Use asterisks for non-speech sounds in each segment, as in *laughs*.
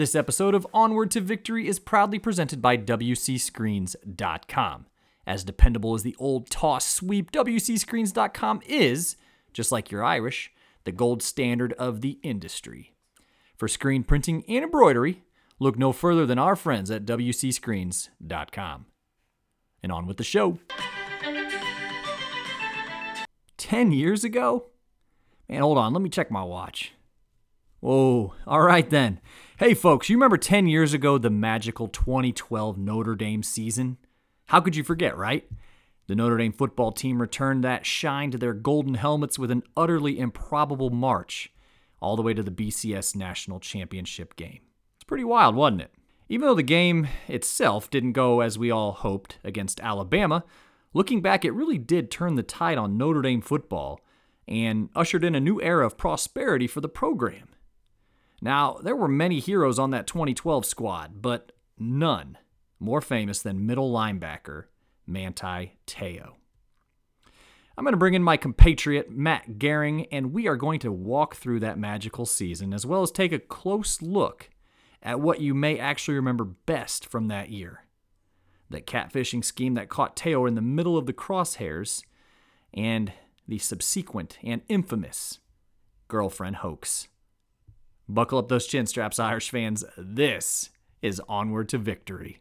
This episode of Onward to Victory is proudly presented by WCScreens.com. As dependable as the old toss sweep, WCScreens.com is, just like you're Irish, the gold standard of the industry. For screen printing and embroidery, look no further than our friends at WCScreens.com. And on with the show. 10 years ago? Man, hold on, let me check my watch. Whoa, all right then. Hey folks, you remember 10 years ago the magical 2012 Notre Dame season? How could you forget, right? The Notre Dame football team returned that shine to their golden helmets with an utterly improbable march all the way to the BCS National Championship game. It's pretty wild, wasn't it? Even though the game itself didn't go as we all hoped against Alabama, looking back, it really did turn the tide on Notre Dame football and ushered in a new era of prosperity for the program. Now, there were many heroes on that 2012 squad, but none more famous than middle linebacker Manti Te'o. I'm going to bring in my compatriot, Matt Gehring, and we are going to walk through that magical season as well as take a close look at what you may actually remember best from that year. That catfishing scheme that caught Te'o in the middle of the crosshairs, and the subsequent and infamous girlfriend hoax. Buckle up those chin straps, Irish fans. This is Onward to Victory.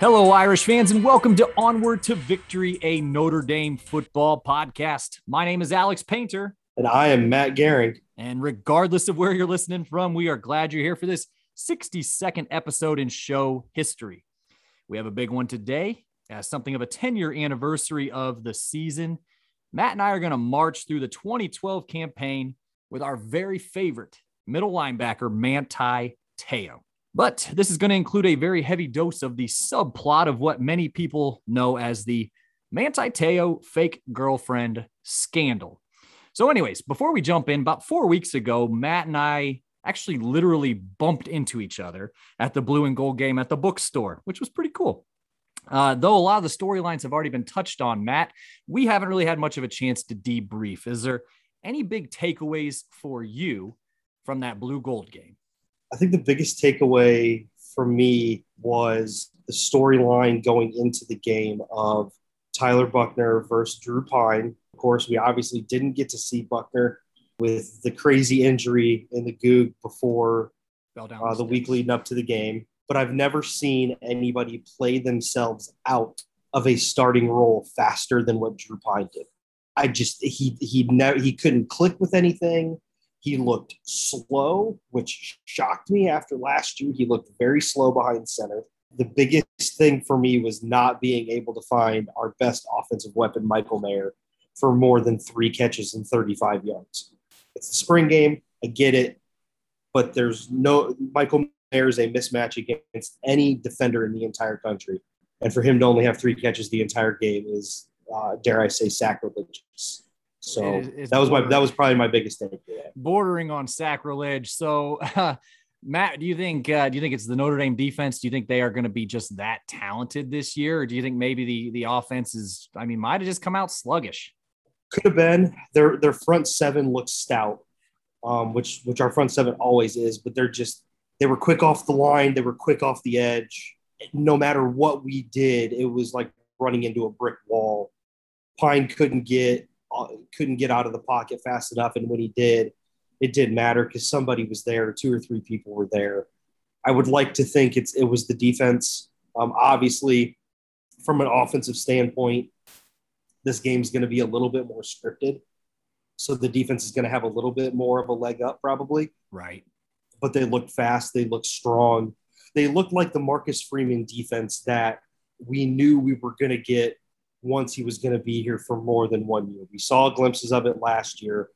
Hello, Irish fans, and welcome to Onward to Victory, a Notre Dame football podcast. My name is Alex Painter, And I am Matt Gehring. and regardless of where you're listening from, we are glad you're here for this 62nd episode in show history. We have a big one today, as something of a 10 year anniversary of the season. Matt and I are going to march through the 2012 campaign with our very favorite middle linebacker, Manti Te'o. But this is going to include a very heavy dose of the subplot of what many people know as the Manti Te'o fake girlfriend scandal. So, anyways, before we jump in, about four weeks ago, Matt and I actually literally bumped into each other at the blue and gold game at the bookstore, which was pretty cool. Uh, though a lot of the storylines have already been touched on, Matt, we haven't really had much of a chance to debrief. Is there any big takeaways for you from that blue gold game? I think the biggest takeaway for me was the storyline going into the game of Tyler Buchner versus Drew Pyne. Of course, we obviously didn't get to see Buckner with the crazy injury in the goog before uh, the week leading up to the game, but I've never seen anybody play themselves out of a starting role faster than what Drew Pyne did. I just he he never he couldn't click with anything. He looked slow, which shocked me after last year. He looked very slow behind center. The biggest thing for me was not being able to find our best offensive weapon, Michael Mayer, for more than three catches and 35 yards. It's the spring game. I get it but there's no Michael Mayer is a mismatch against any defender in the entire country, and for him to only have three catches the entire game is, uh, dare I say, sacrilegious. So It is- that was my that was probably my biggest takeaway. bordering on sacrilege. So, *laughs* Matt, do you think uh, do you think it's the Notre Dame defense? Do you think they are going to be just that talented this year, or do you think maybe the the offense is? I mean, might have just come out sluggish. Could have been their their front seven looks stout, um, which which our front seven always is, but they're just they were quick off the line, they were quick off the edge. No matter what we did, it was like running into a brick wall. Pyne couldn't get uh, couldn't get out of the pocket fast enough, and when he did, it didn't matter because somebody was there. Two or three people were there. I would like to think it's it was the defense. Um, obviously, from an offensive standpoint, this game's going to be a little bit more scripted, so the defense is going to have a little bit more of a leg up probably. Right. But they look fast. They look strong. They look like the Marcus Freeman defense that we knew we were going to get once he was going to be here for more than one year. We saw glimpses of it last year,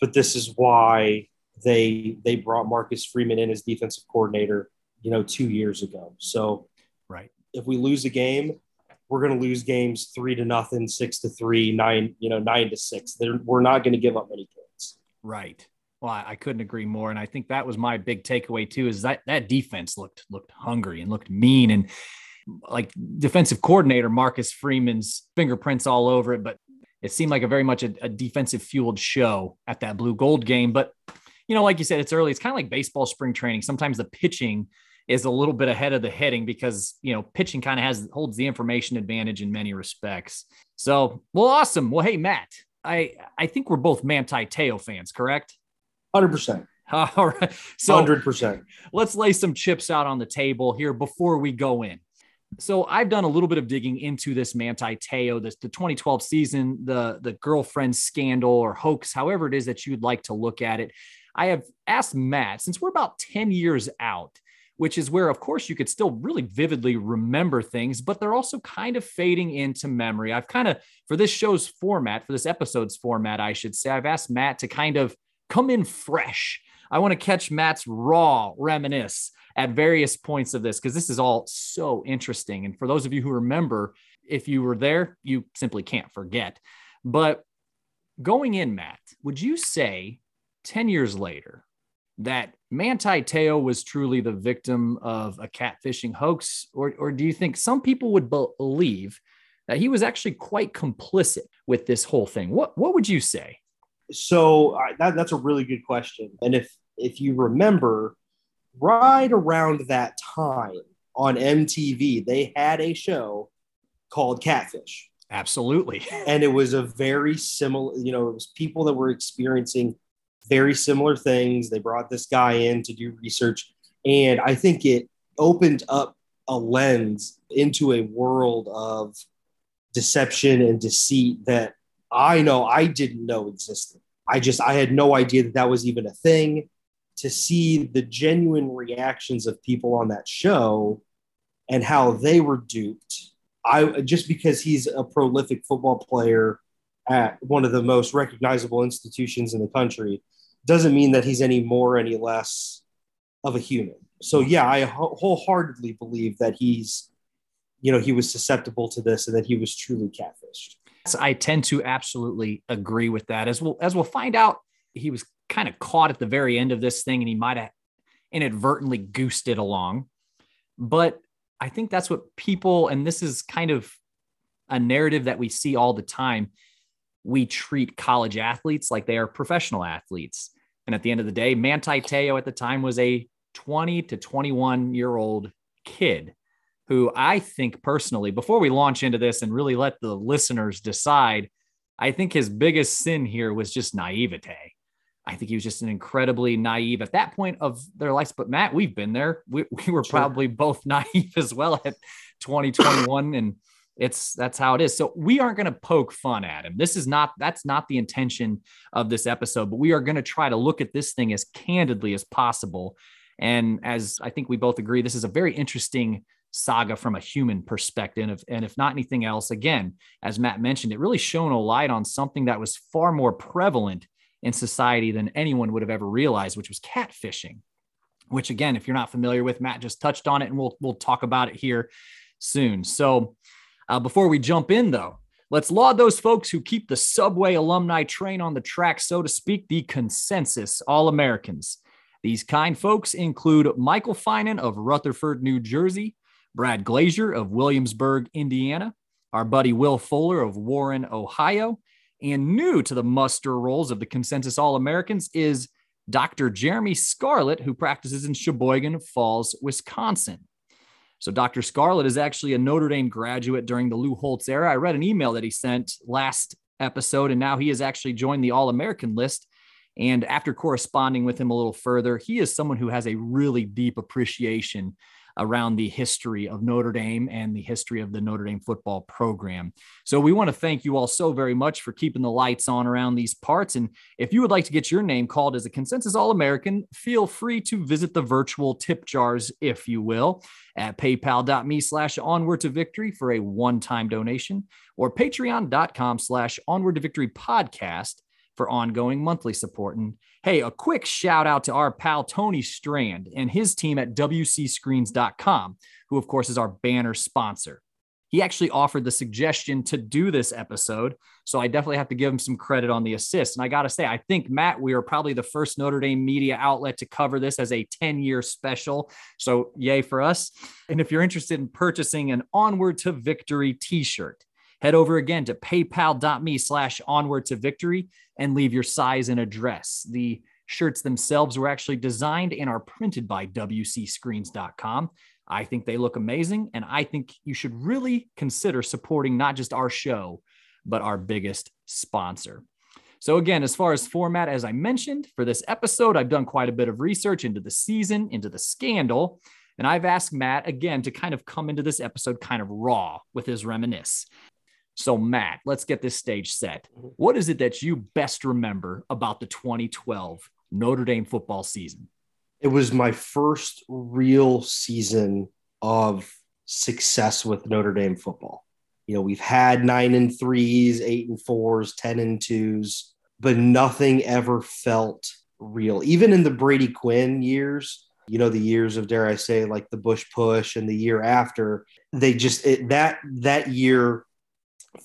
but this is why they they brought Marcus Freeman in as defensive coordinator, you know, two years ago. So Right. if we lose a game, we're going to lose games three to nothing, six to three, nine, you know, nine to six. They're, we're not going to give up many points. Right. Well, I, I couldn't agree more, and I think that was my big takeaway too. Is that that defense looked looked hungry and looked mean, and like defensive coordinator Marcus Freeman's fingerprints all over it. But it seemed like a very much a, a defensive fueled show at that blue gold game. But you know, like you said, it's early. It's kind of like baseball spring training. Sometimes the pitching is a little bit ahead of the hitting because you know pitching kind of has holds the information advantage in many respects. So, well, awesome. Well, hey Matt, I I think we're both Manti Teo fans, correct? 100%. *laughs* All right. So 100%. let's lay some chips out on the table here before we go in. So I've done a little bit of digging into this Manti Teo, this the 2012 season, the the girlfriend scandal or hoax, however it is that you'd like to look at it. I have asked Matt, since we're about 10 years out, which is where, of course, you could still really vividly remember things, but they're also kind of fading into memory. I've kind of, for this show's format, for this episode's format, I should say, I've asked Matt to kind of come in fresh. I want to catch Matt's raw reminisce at various points of this because this is all so interesting. And for those of you who remember, if you were there, you simply can't forget. But going in, Matt, would you say 10 years later that Manti Teo was truly the victim of a catfishing hoax? Or, or do you think some people would believe that he was actually quite complicit with this whole thing? What, what would you say? So uh, that, that's a really good question. And if if you remember, right around that time on MTV, they had a show called Catfish. Absolutely. *laughs* and it was a very similar you know it was people that were experiencing very similar things they brought this guy in to do research and i think it opened up a lens into a world of deception and deceit that i know i didn't know existed i just i had no idea that that was even a thing to see the genuine reactions of people on that show and how they were duped I just because he's a prolific football player at one of the most recognizable institutions in the country doesn't mean that he's any more any less of a human. So yeah, I wholeheartedly believe that he's you know he was susceptible to this and that he was truly catfished. I tend to absolutely agree with that. As we'll as we'll find out, he was kind of caught at the very end of this thing and he might have inadvertently goosed it along. But I think that's what people, and this is kind of a narrative that we see all the time. We treat college athletes like they are professional athletes. And at the end of the day, Manti Teo at the time was a 20 to 21 year old kid who I think personally, before we launch into this and really let the listeners decide, I think his biggest sin here was just naivete. I think he was just an incredibly naive at that point of their lives. But Matt, we've been there. We, we were sure. probably both *laughs* naive as well at 2021. and it's that's how it is. So we aren't going to poke fun at him. This is not that's not the intention of this episode, but we are going to try to look at this thing as candidly as possible. And as I think we both agree, this is a very interesting saga from a human perspective. And if not anything else, again, as Matt mentioned, it really shone a light on something that was far more prevalent in society than anyone would have ever realized, which was catfishing. Which again, if you're not familiar with, Matt just touched on it, and we'll we'll talk about it here soon. So, uh, before we jump in, though, let's laud those folks who keep the Subway alumni train on the track, so to speak, the consensus All Americans. These kind folks include Michael Finan of Rutherford, New Jersey, Brad Glazier of Williamsburg, Indiana, our buddy Will Fuller of Warren, Ohio, and new to the muster rolls of the consensus All Americans is Dr. Jeremy Scarlett, who practices in Sheboygan Falls, Wisconsin. So, Dr. Scarlett is actually a Notre Dame graduate during the Lou Holtz era. I read an email that he sent last episode, and now he has actually joined the All American list. And after corresponding with him a little further, he is someone who has a really deep appreciation around the history of Notre Dame and the history of the Notre Dame football program. So we want to thank you all so very much for keeping the lights on around these parts. And if you would like to get your name called as a consensus All American, feel free to visit the virtual tip jars, if you will, at paypal.me slash onward to victory for a one time donation or patreon.com slash onward to victory podcast for ongoing monthly support. And hey, a quick shout out to our pal Tony Strand and his team at WCScreens.com, who, of course, is our banner sponsor. He actually offered the suggestion to do this episode. So I definitely have to give him some credit on the assist. And I got to say, I think, Matt, we are probably the first Notre Dame media outlet to cover this as a 10 year special. So yay for us. And if you're interested in purchasing an Onward to Victory t shirt, head over again to paypal.me slash onward to victory and leave your size and address. The shirts themselves were actually designed and are printed by WCScreens.com. I think they look amazing. And I think you should really consider supporting not just our show, but our biggest sponsor. So, again, as far as format, as I mentioned for this episode, I've done quite a bit of research into the season, into the scandal. And I've asked Matt again to kind of come into this episode kind of raw with his reminisce. So, Matt, let's get this stage set. Mm-hmm. What is it that you best remember about the 2012 Notre Dame football season? It was my first real season of success with Notre Dame football. You know, we've had nine and threes, eight and fours, 10 and twos, but nothing ever felt real. Even in the Brady Quinn years, you know, the years of, dare I say, like the Bush push and the year after, they just, it, that, that year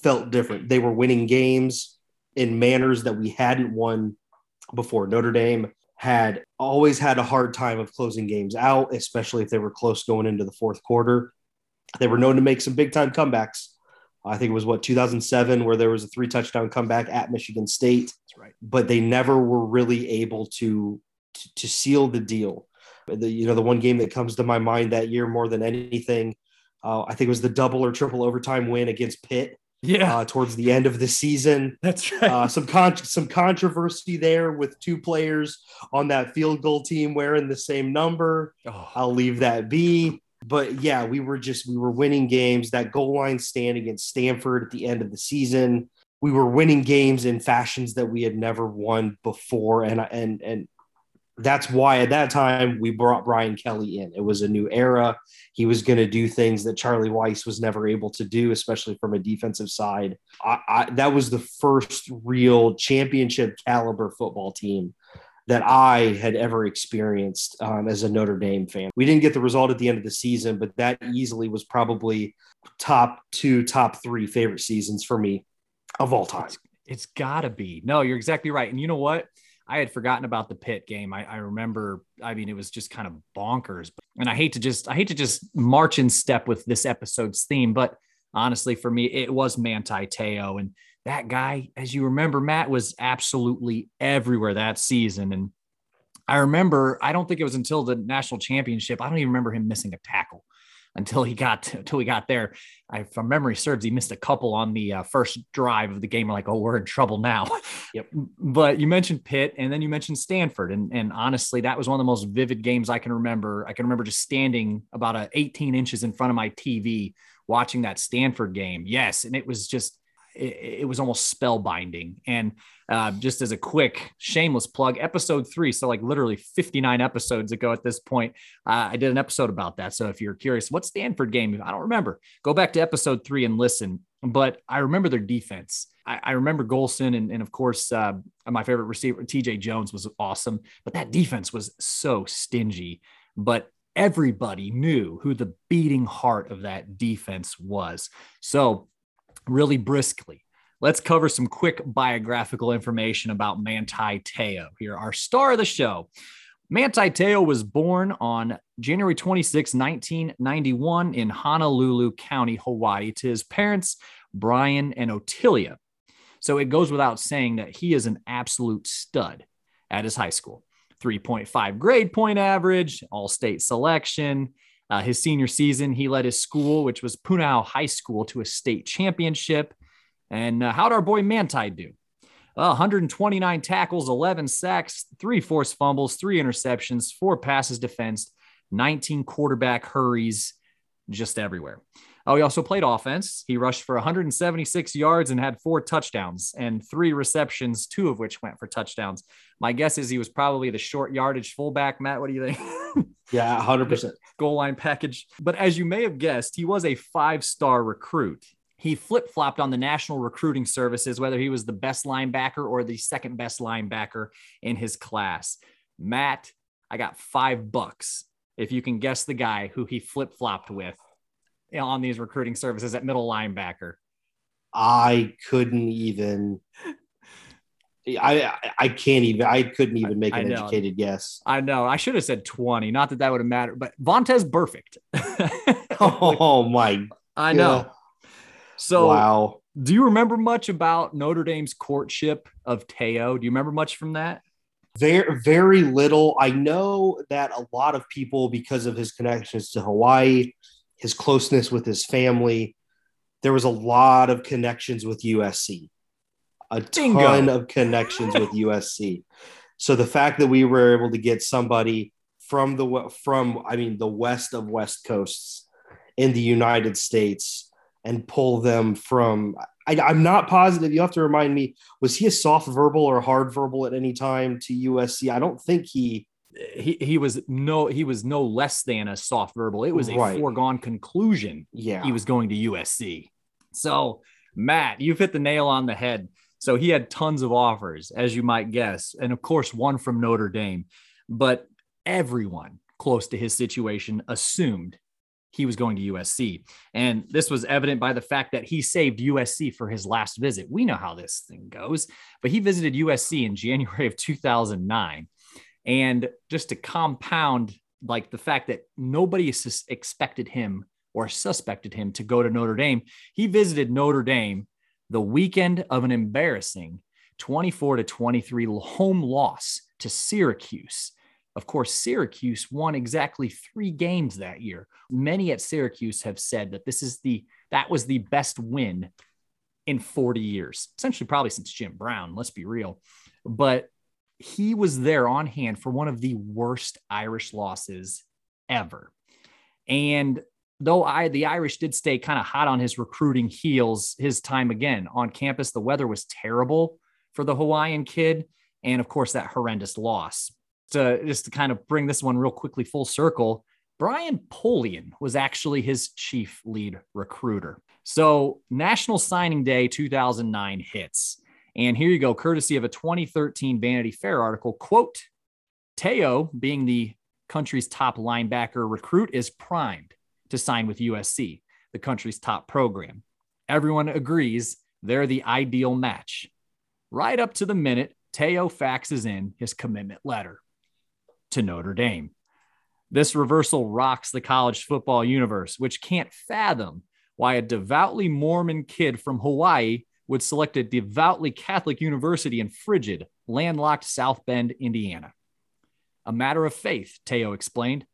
felt different. They were winning games in manners that we hadn't won before. Notre Dame had always had a hard time of closing games out, especially if they were close going into the fourth quarter. They were known to make some big time comebacks. I think it was what 2007 where there was a three touchdown comeback at Michigan State. That's right. But they never were really able to to, to seal the deal. The, you know, the one game that comes to my mind that year more than anything, uh, I think it was the double or triple overtime win against Pitt Yeah, uh, towards the end of the season. that's right. Uh, *laughs* some con- some controversy there with two players on that field goal team wearing the same number. oh, I'll leave that be. But yeah, we were just we were winning games. That goal line stand against Stanford at the end of the season, we were winning games in fashions that we had never won before, and and and that's why at that time we brought Brian Kelly in. It was a new era. He was going to do things that Charlie Weis was never able to do, especially from a defensive side. I, I, that was the first real championship caliber football team that I had ever experienced um, as a Notre Dame fan. We didn't get the result at the end of the season, but that easily was probably top two, top three favorite seasons for me of all time. It's, it's gotta be. No, you're exactly right. And you know what? I had forgotten about the Pitt game. I, I remember, I mean, it was just kind of bonkers. And I hate to just, I hate to just march in step with this episode's theme, but honestly, for me, it was Manti Teo. And that guy, as you remember, Matt was absolutely everywhere that season. And I remember, I don't think it was until the national championship. I don't even remember him missing a tackle until he got to, until he got there. I, if my memory serves, he missed a couple on the uh, first drive of the game. We're like, oh, we're in trouble now. *laughs* Yep. But you mentioned Pitt, and then you mentioned Stanford, and and honestly, that was one of the most vivid games I can remember. I can remember just standing about a 18 inches in front of my TV watching that Stanford game. Yes, and it was just it, it was almost spellbinding. And uh, just as a quick shameless plug, episode three, so like literally 59 episodes ago at this point, uh, I did an episode about that. So if you're curious, what Stanford game? I don't remember. Go back to episode three and listen. But I remember their defense. I, I remember Golson and, and of course uh, my favorite receiver TJ Jones was awesome. But that defense was so stingy. But everybody knew who the beating heart of that defense was. So really briskly. Let's cover some quick biographical information about Manti Teo here, our star of the show. Manti Teo was born on January 26, 1991, in Honolulu County, Hawaii, to his parents, Brian and Otilia. So it goes without saying that he is an absolute stud at his high school. 3.5 grade point average, all state selection. Uh, his senior season, he led his school, which was Punahou High School, to a state championship. And uh, how'd our boy Manti do? Uh, 129 tackles, 11 sacks, three forced fumbles, three interceptions, four passes defensed, 19 quarterback hurries, just everywhere. Oh, he also played offense. He rushed for 176 yards and had four touchdowns and three receptions, two of which went for touchdowns. My guess is he was probably the short yardage fullback. Matt, what do you think? *laughs* Yeah, 100%. Goal line package. But as you may have guessed, he was a five star recruit. he flip flopped on the national recruiting services, whether he was the best linebacker or the second best linebacker in his class. Matt, I got five bucks if you can guess the guy who he flip flopped with on these recruiting services at middle linebacker. I couldn't even. I I can't even. I couldn't even make an educated guess. I know I should have said 20, not that that would have mattered, but Vontaze Burfict. *laughs* *laughs* Oh my! I know. So, wow. do you remember much about Notre Dame's courtship of Teo? Do you remember much from that? Very very little. I know that a lot of people, because of his connections to Hawaii, his closeness with his family, there was a lot of connections with USC. A Bingo. ton of connections with USC. So the fact that we were able to get somebody from the from I mean the west of West Coasts in the United States and pull them from I, I'm not positive. You have to remind me. Was he a soft verbal or a hard verbal at any time to USC? I don't think he. He he was no he was no less than a soft verbal. It was a Right. foregone conclusion Yeah, he was going to USC. So, Matt, you've hit the nail on the head. So he had tons of offers, as you might guess, and of course, one from Notre Dame. But everyone close to his situation assumed he was going to USC. And this was evident by the fact that he saved USC for his last visit. We know how this thing goes, but he visited USC in January of 2009. And just to compound like the fact that nobody sus- expected him or suspected him to go to Notre Dame, he visited Notre Dame the weekend of an embarrassing 24 to 23 home loss to Syracuse. Of course, Syracuse won exactly three games that year. Many at Syracuse have said that this is the that was the best win in 40 years, essentially probably since Jim Brown. Let's be real, but he was there on hand for one of the worst Irish losses ever. And though I the Irish did stay kind of hot on his recruiting heels his time again on campus, the weather was terrible for the Hawaiian kid, and of course that horrendous loss. To just to kind of bring this one real quickly full circle, Brian Polian was actually his chief lead recruiter. So National Signing Day 2009 hits. And here you go, courtesy of a 2013 Vanity Fair article, quote, Teo, being the country's top linebacker recruit, is primed to sign with USC, the country's top program. Everyone agrees they're the ideal match. Right up to the minute, Teo faxes in his commitment letter to Notre Dame. This reversal rocks the college football universe, which can't fathom why a devoutly Mormon kid from Hawaii would select a devoutly Catholic university in frigid, landlocked South Bend, Indiana. A matter of faith, Teo explained.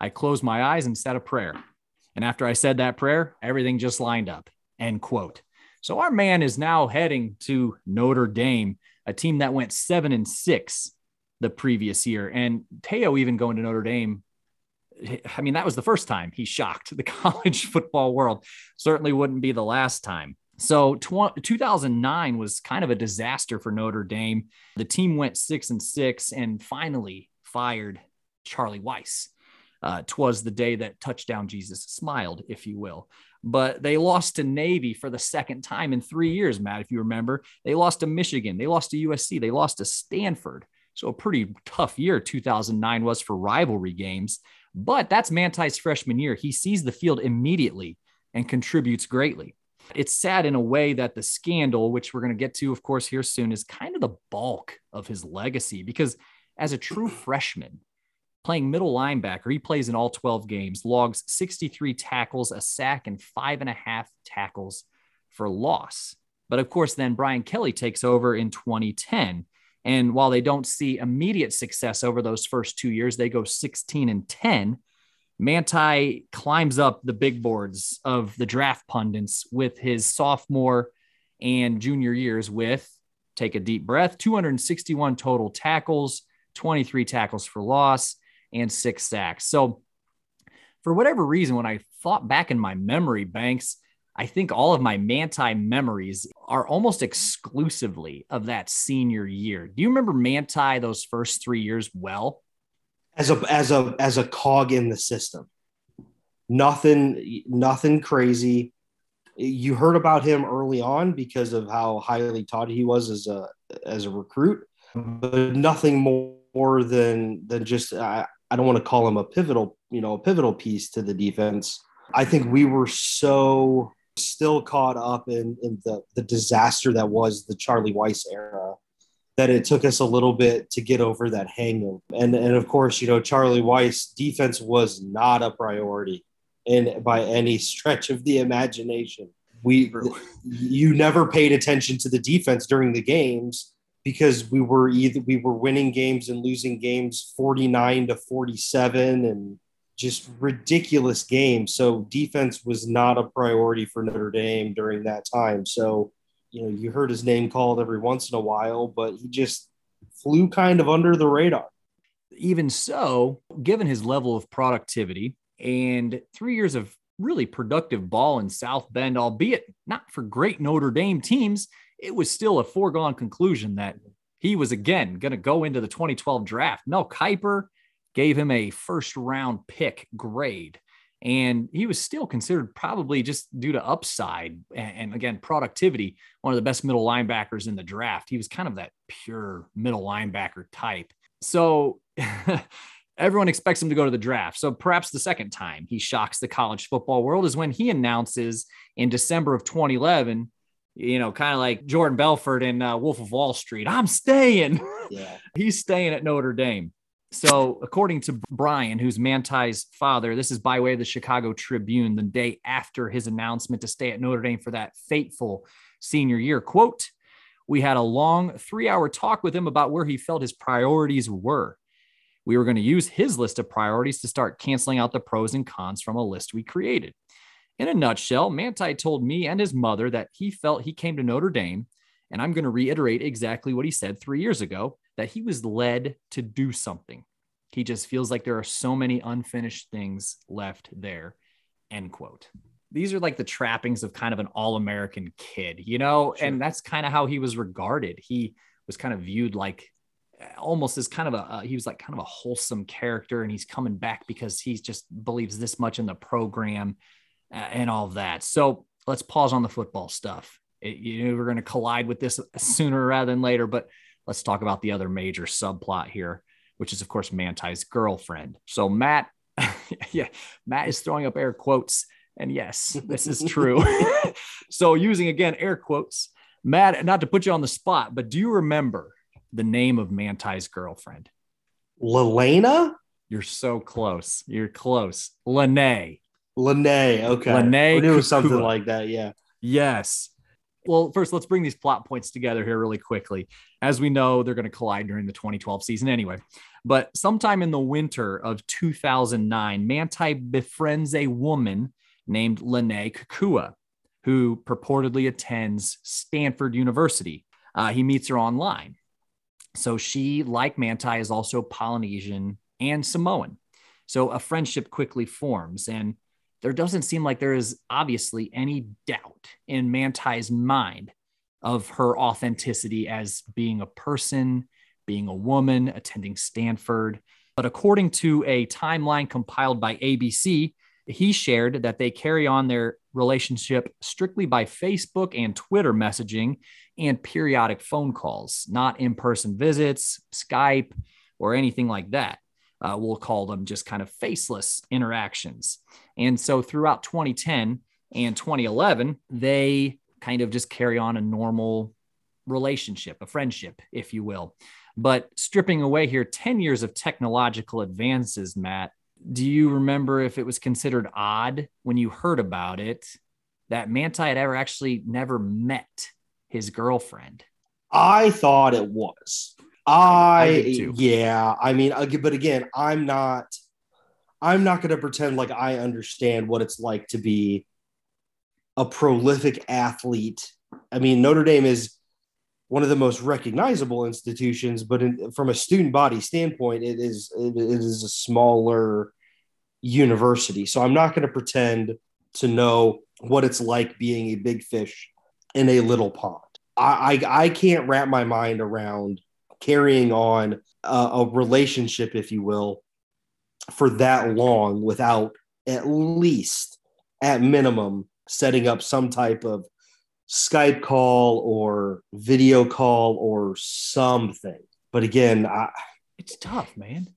I closed my eyes and said a prayer. And after I said that prayer, everything just lined up. End quote. So our man is now heading to Notre Dame, a team that went seven and six the previous year. And Teo even going to Notre Dame. I mean, that was the first time he shocked the *laughs* college football world. Certainly wouldn't be the last time. So tw- 2009 was kind of a disaster for Notre Dame. The team went six and six and finally fired Charlie Weis. Uh, twas the day that touchdown Jesus smiled, if you will. But they lost to Navy for the second time in three years, Matt, if you remember. They lost to Michigan, they lost to USC, they lost to Stanford. So a pretty tough year 2009 was for rivalry games. But that's Manti's freshman year. He sees the field immediately and contributes greatly. It's sad in a way that the scandal, which we're going to get to, of course, here soon, is kind of the bulk of his legacy because as a true *clears throat* freshman, playing middle linebacker, he plays in all 12 games, logs 63 tackles, a sack, and five and a half tackles for loss. But of course, then Brian Kelly takes over in 2010. And while they don't see immediate success over those first two years, they go 16 and 10. Manti climbs up the big boards of the draft pundits with his sophomore and junior years with, take a deep breath, 261 total tackles, 23 tackles for loss, and six sacks. So, for whatever reason, when I thought back in my memory banks, I think all of my Manti memories are almost exclusively of that senior year. Do you remember Manti those first three years well? As a as a as a cog in the system. Nothing nothing crazy. You heard about him early on because of how highly taught he was as a as a recruit, but nothing more than than just I, I don't want to call him a pivotal, you know, a pivotal piece to the defense. I think we were so still caught up in, in the, the disaster that was the Charlie Weis era that it took us a little bit to get over that hangover. And and of course, you know, Charlie Weis defense was not a priority in by any stretch of the imagination. We you never paid attention to the defense during the games because we were either we were winning games and losing games 49 to 47 and just ridiculous games. So defense was not a priority for Notre Dame during that time. So, you know, you heard his name called every once in a while, but he just flew kind of under the radar. Even so, given his level of productivity and three years of really productive ball in South Bend, albeit not for great Notre Dame teams, it was still a foregone conclusion that he was again going to go into the 2012 draft. Mel Kiper gave him a first round pick grade. And he was still considered probably just due to upside and, and, again, productivity, one of the best middle linebackers in the draft. He was kind of that pure middle linebacker type. So *laughs* everyone expects him to go to the draft. So perhaps the second time he shocks the college football world is when he announces in December of 2011 you know, kind of like Jordan Belfort in uh, Wolf of Wall Street. I'm staying. *laughs* Yeah. He's staying at Notre Dame. So, according to Brian, who's Manti's father, this is by way of the Chicago Tribune, the day after his announcement to stay at Notre Dame for that fateful senior year. Quote, we had a long three hour talk with him about where he felt his priorities were. We were going to use his list of priorities to start canceling out the pros and cons from a list we created. In a nutshell, Manti told me and his mother that he felt he came to Notre Dame, and I'm going to reiterate exactly what he said three years ago that he was led to do something. He just feels like there are so many unfinished things left there. End quote. These are like the trappings of kind of an all American kid, you know? Sure. And that's kind of how he was regarded. He was kind of viewed like almost as kind of a, uh, he was like kind of a wholesome character and he's coming back because he just believes this much in the program uh, and all of that. So let's pause on the football stuff. It, you know, we're going to collide with this sooner rather than later, but let's talk about the other major subplot here, which is, of course, Manti's girlfriend. So, Matt, *laughs* yeah, Matt is throwing up air quotes. And yes, this is true. *laughs* so, using again air quotes, Matt, not to put you on the spot, but do you remember the name of Manti's girlfriend? Lelena? You're so close. You're close. Lene. Lene. Okay. Lene. It was something like that. Yeah. Yes. Well, first, let's bring these plot points together here really quickly. As we know, they're going to collide during the 2012 season anyway. But sometime in the winter of 2009, Manti befriends a woman named Lennay Kekua, who purportedly attends Stanford University. Uh, he meets her online. So she, like Manti, is also Polynesian and Samoan. So a friendship quickly forms. And there doesn't seem like there is obviously any doubt in Manti's mind of her authenticity as being a person, being a woman, attending Stanford. But according to a timeline compiled by ABC, he shared that they carry on their relationship strictly by Facebook and Twitter messaging and periodic phone calls, not in person visits, Skype, or anything like that uh, we'll call them just kind of faceless interactions. And so throughout 2010 and 2011, they kind of just carry on a normal relationship, a friendship, if you will. But stripping away here 10 years of technological advances, Matt, do you remember if it was considered odd when you heard about it that Manti had ever actually never met his girlfriend? I thought it was. I, I yeah, I mean, but again, I'm not. I'm not going to pretend like I understand what it's like to be a prolific athlete. I mean, Notre Dame is one of the most recognizable institutions, but in, from a student body standpoint, it is it, is a smaller university. So I'm not going to pretend to know what it's like being a big fish in a little pond. I, I, I can't wrap my mind around carrying on a, a relationship, if you will, for that long without at least, at minimum, setting up some type of Skype call or video call or something. But again, I, It's tough, man.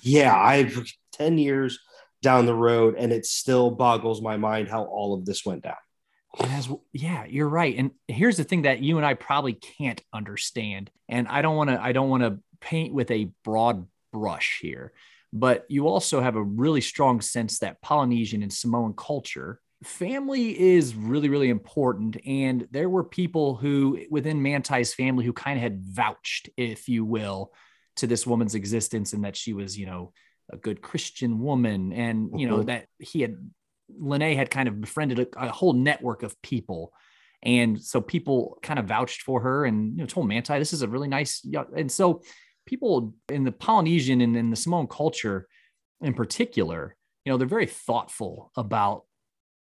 yeah, I've 10 years down the road and it still boggles my mind how all of this went down. As yeah, you're right. And here's the thing that you and I probably can't understand. And I don't want to I don't want to paint with a broad brush here, but you also have a really strong sense that Polynesian and Samoan culture family is really really important and there were people who within Mantai's family who kind of had vouched if you will to this woman's existence and that she was, you know, a good Christian woman and you know Mhm. that he had Lennay had kind of befriended a, a whole network of people. And so people kind of vouched for her and you know, told Manti, this is a really nice. young-" And so people in the Polynesian and in the Samoan culture in particular, you know, they're very thoughtful about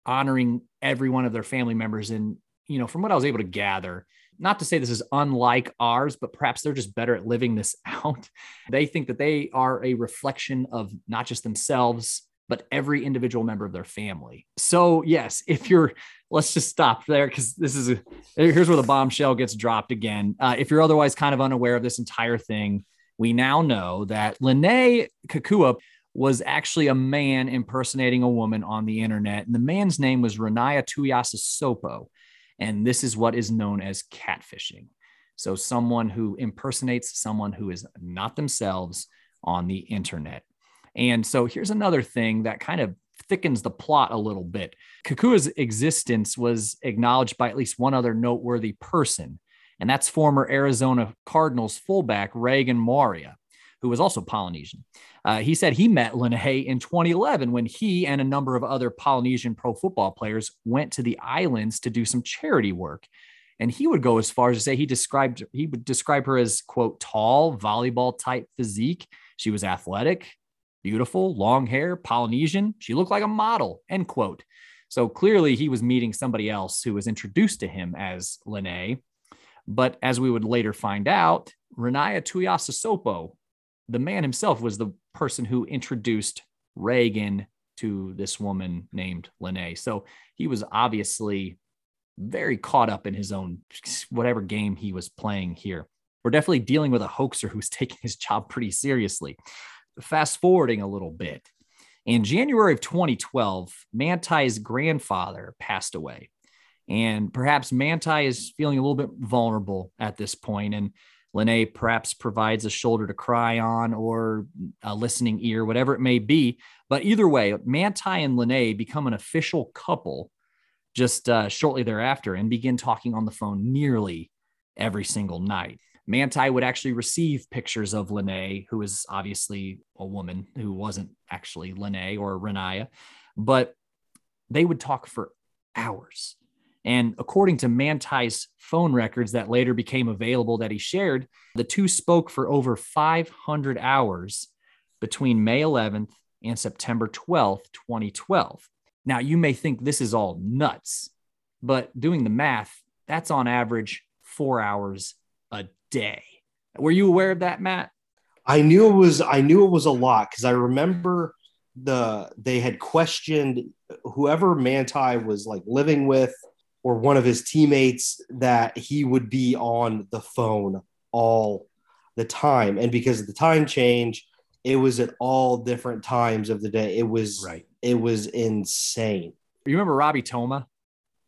honoring every one of their family members. And, you know, from what I was able to gather, not to say this is unlike ours, but perhaps they're just better at living this *laughs* out. They think that they are a reflection of not just themselves, but every individual member of their family. So, yes, *laughs* if you're, let's just stop there because this is a, here's where the bombshell gets dropped again. Uh, if you're otherwise kind of unaware of this entire thing, we now know that Lennay Kekua was actually a man impersonating a woman on the internet. And the man's name was Ronaiah Tuiasosopo. And this is what is known as catfishing. So, someone who impersonates someone who is not themselves on the internet. And so, here's another thing that kind of thickens the plot a little bit. Kekua's existence was acknowledged by at least one other noteworthy person, and that's former Arizona Cardinals fullback Reagan Mauia, who was also Polynesian. Uh, he said he met Lennay in 2011 when he and a number of other Polynesian pro football players went to the islands to do some charity work. And he would go as far as to say he described he would describe her as quote tall, volleyball type physique. She was athletic, beautiful, long hair, Polynesian. She looked like a model. End quote. So clearly he was meeting somebody else who was introduced to him as Lennay. But as we would later find out, Ronaiah Tuiasosopo, the man himself, was the person who introduced Reagan to this woman named Lennay. So he was obviously very caught up in his own whatever game he was playing here. We're definitely dealing with a hoaxer who's *laughs* taking his job pretty seriously. Fast forwarding a little bit, in January of 2012, Manti's grandfather passed away. And perhaps Manti is feeling a little bit vulnerable at this point, and Lennay perhaps provides a shoulder to cry on or a listening ear, whatever it may be. But either way, Manti and Lennay become an official couple just uh, shortly thereafter and begin talking on the phone nearly every single night. Manti would actually receive pictures of Lennay, who is obviously a woman who wasn't actually Lennay or Ronaiah, but they would talk for hours. And according to Manti's phone records that later became available that he shared, the two spoke for over 500 hours between May 11th and September 12th, 2012. Now, you may think this is all nuts, but doing the math, that's on average four hours day. Were you aware of that, Matt? I knew it was I knew it was a lot because I remember the they had questioned whoever Manti was like living with or one of his teammates that he would be on the phone all the time and because of the time change it was at all different times of the day it was Right. it was insane You remember Robby Toma?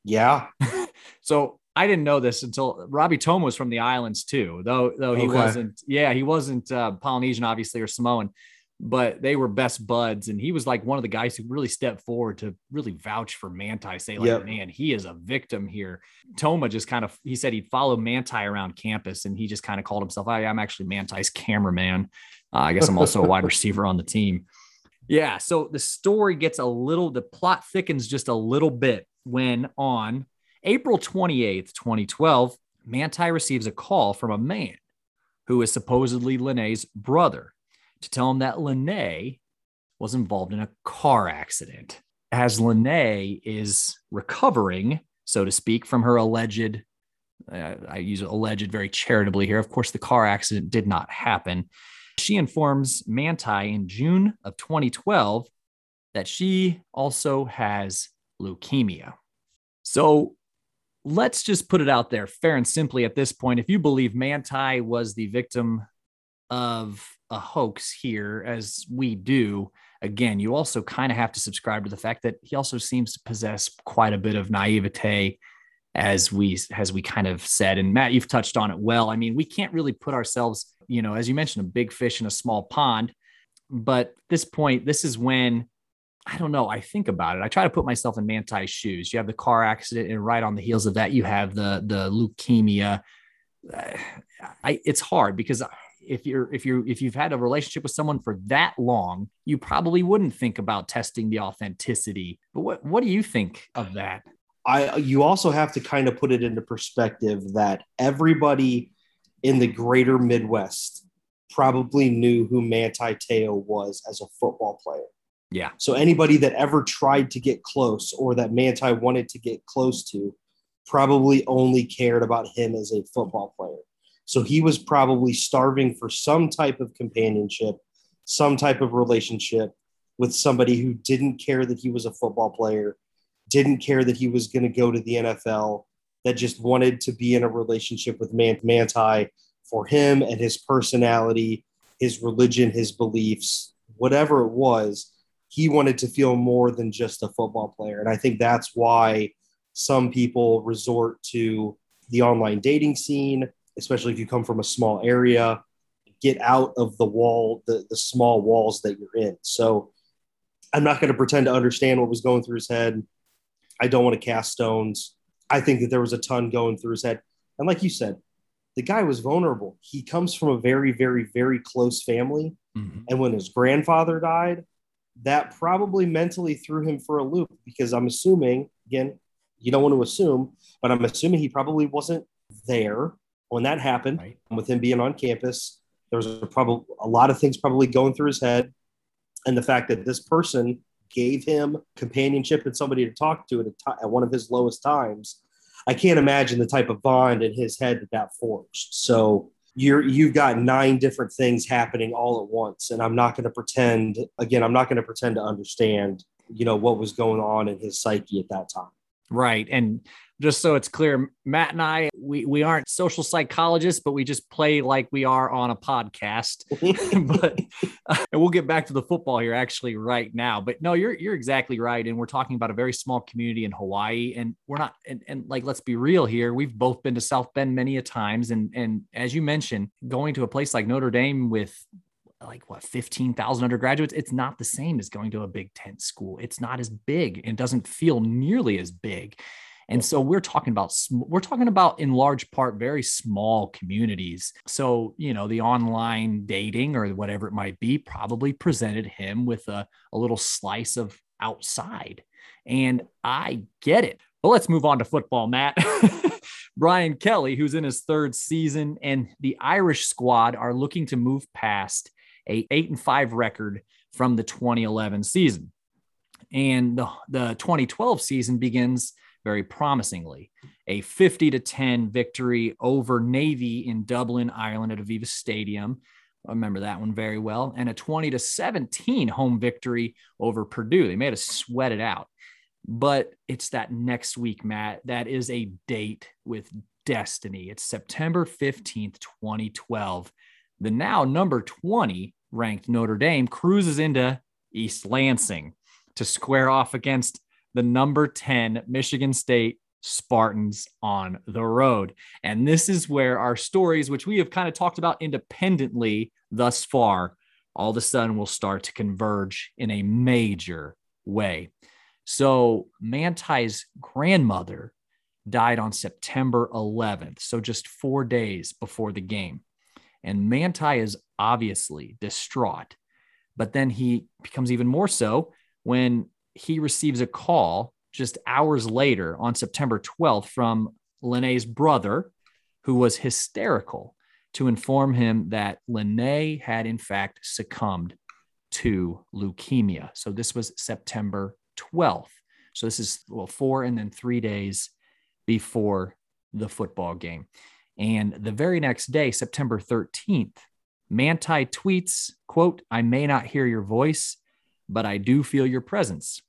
yeah *laughs* So I didn't know this until Robby Toma was from the islands too, though though he Okay. wasn't. Yeah, he wasn't uh, Polynesian, obviously, or Samoan, but they were best buds, and he was like one of the guys who really stepped forward to really vouch for Manti. Say like, Yep. man, he is a victim here. Toma just kind of he said he'd follow Manti around campus, and he just kind of called himself, "I I'm actually Manti's cameraman. Uh, I guess I'm also a wide *laughs* receiver on the team." Yeah, so the story gets a little, the plot thickens just a little bit when on April 28th, 2012, Manti receives a call from a man who is supposedly Lennay's brother to tell him that Lennay was involved in a car accident. As Lennay is recovering, so to speak, from her alleged, uh, I use alleged very charitably here. Of course, the car accident did not happen. She informs Manti in June of 2012 that she also has leukemia. So let's just put it out there fair and simply at this point. If you believe Manti was the victim of a hoax here, as we do, again, you also kind of have to subscribe to the fact that he also seems to possess quite a bit of naivete as we as we kind of said and Matt you've touched on it well I mean we can't really put ourselves you know as you mentioned a big fish in a small pond but this point this is when I don't know. I think about it. I try to put myself in Manti's shoes. You have the car accident, and right on the heels of that, you have the the leukemia. *sighs* I, it's hard because if you're if you're if you've had a relationship with someone for that long, you probably wouldn't think about testing the authenticity. But what what do you think of that? I you also have to kind of put it into perspective that everybody in the greater Midwest probably knew who Manti Te'o was as a football player. Yeah. So anybody that ever tried to get close or that Manti wanted to get close to probably only cared about him as a football player. So he was probably starving for some type of companionship, some type of relationship with somebody who didn't care that he was a football player, didn't care that he was going to go to the NFL, that just wanted to be in a relationship with Manti for him and his personality, his religion, his beliefs, whatever it was he wanted to feel more than just a football player. And I think that's why some people resort to the online dating scene, especially if you come from a small area, get out of the wall, the, the small walls that you're in. So I'm not going to pretend to understand what was going through his head. I don't want to cast stones. I think that there was a ton going through his head. And like you said, the guy was vulnerable. He comes from a very, very, very close family. Mm-hmm. And when his grandfather died, that probably mentally threw him for a loop because I'm assuming, again, you don't want to assume, but I'm assuming he probably wasn't there when that happened right. with him being on campus. There was a, probably a lot of things probably going through his head. And the fact that this person gave him companionship and somebody to talk to at, t- at one of his lowest times, I can't imagine the type of bond in his head that that forged. So you're you've got nine different things happening all at once. And i'm not going to pretend again i'm not going to pretend to understand you know what was going on in his psyche at that time. Right. And just so it's clear, Matt and I, we, we aren't social psychologists, but we just play like we are on a podcast. *laughs* but uh, and we'll get back to the football here actually right now. But no, you're you're exactly right. And we're talking about a very small community in Hawaii. And we're not and, and like let's be real here. We've both been to South Bend many a times. And and as you mentioned, going to a place like Notre Dame with like what 15,000 undergraduates it's not the same as going to a Big Ten school it's not as big and doesn't feel nearly as big and so we're talking about we're talking about in large part very small communities. So, you know, the online dating or whatever it might be probably presented him with a, a little slice of outside. And I get it. But let's move on to football, Matt. *laughs* Brian Kelly, who's in his third season, and the Irish squad are looking to move past a eight and five record from the 2011 season. And the, the 2012 season begins very promisingly. A 50 to 10 victory over Navy in Dublin, Ireland at Aviva Stadium. I remember that one very well. And a 20 to 17 home victory over Purdue. They made us sweat it out. But it's that next week, Matt. That is a date with destiny. It's September 15th, 2012. The now number 20 ranked Notre Dame cruises into East Lansing to square off against the number 10 Michigan State Spartans on the road. And this is where our stories, which we have kind of talked about independently thus far, all of a sudden will start to converge in a major way. So, Manti's grandmother died on September 11th, so just four days before the game. And Manti is obviously distraught, but then he becomes even more so when he receives a call just hours later on September 12th from Lennay's brother, who was hysterical, to inform him that Lennay had in fact succumbed to leukemia. So this was September 12th. So this is well four and then three days before the football game. And the very next day, September 13th, Manti tweets, quote, I may not hear your voice, but I do feel your presence.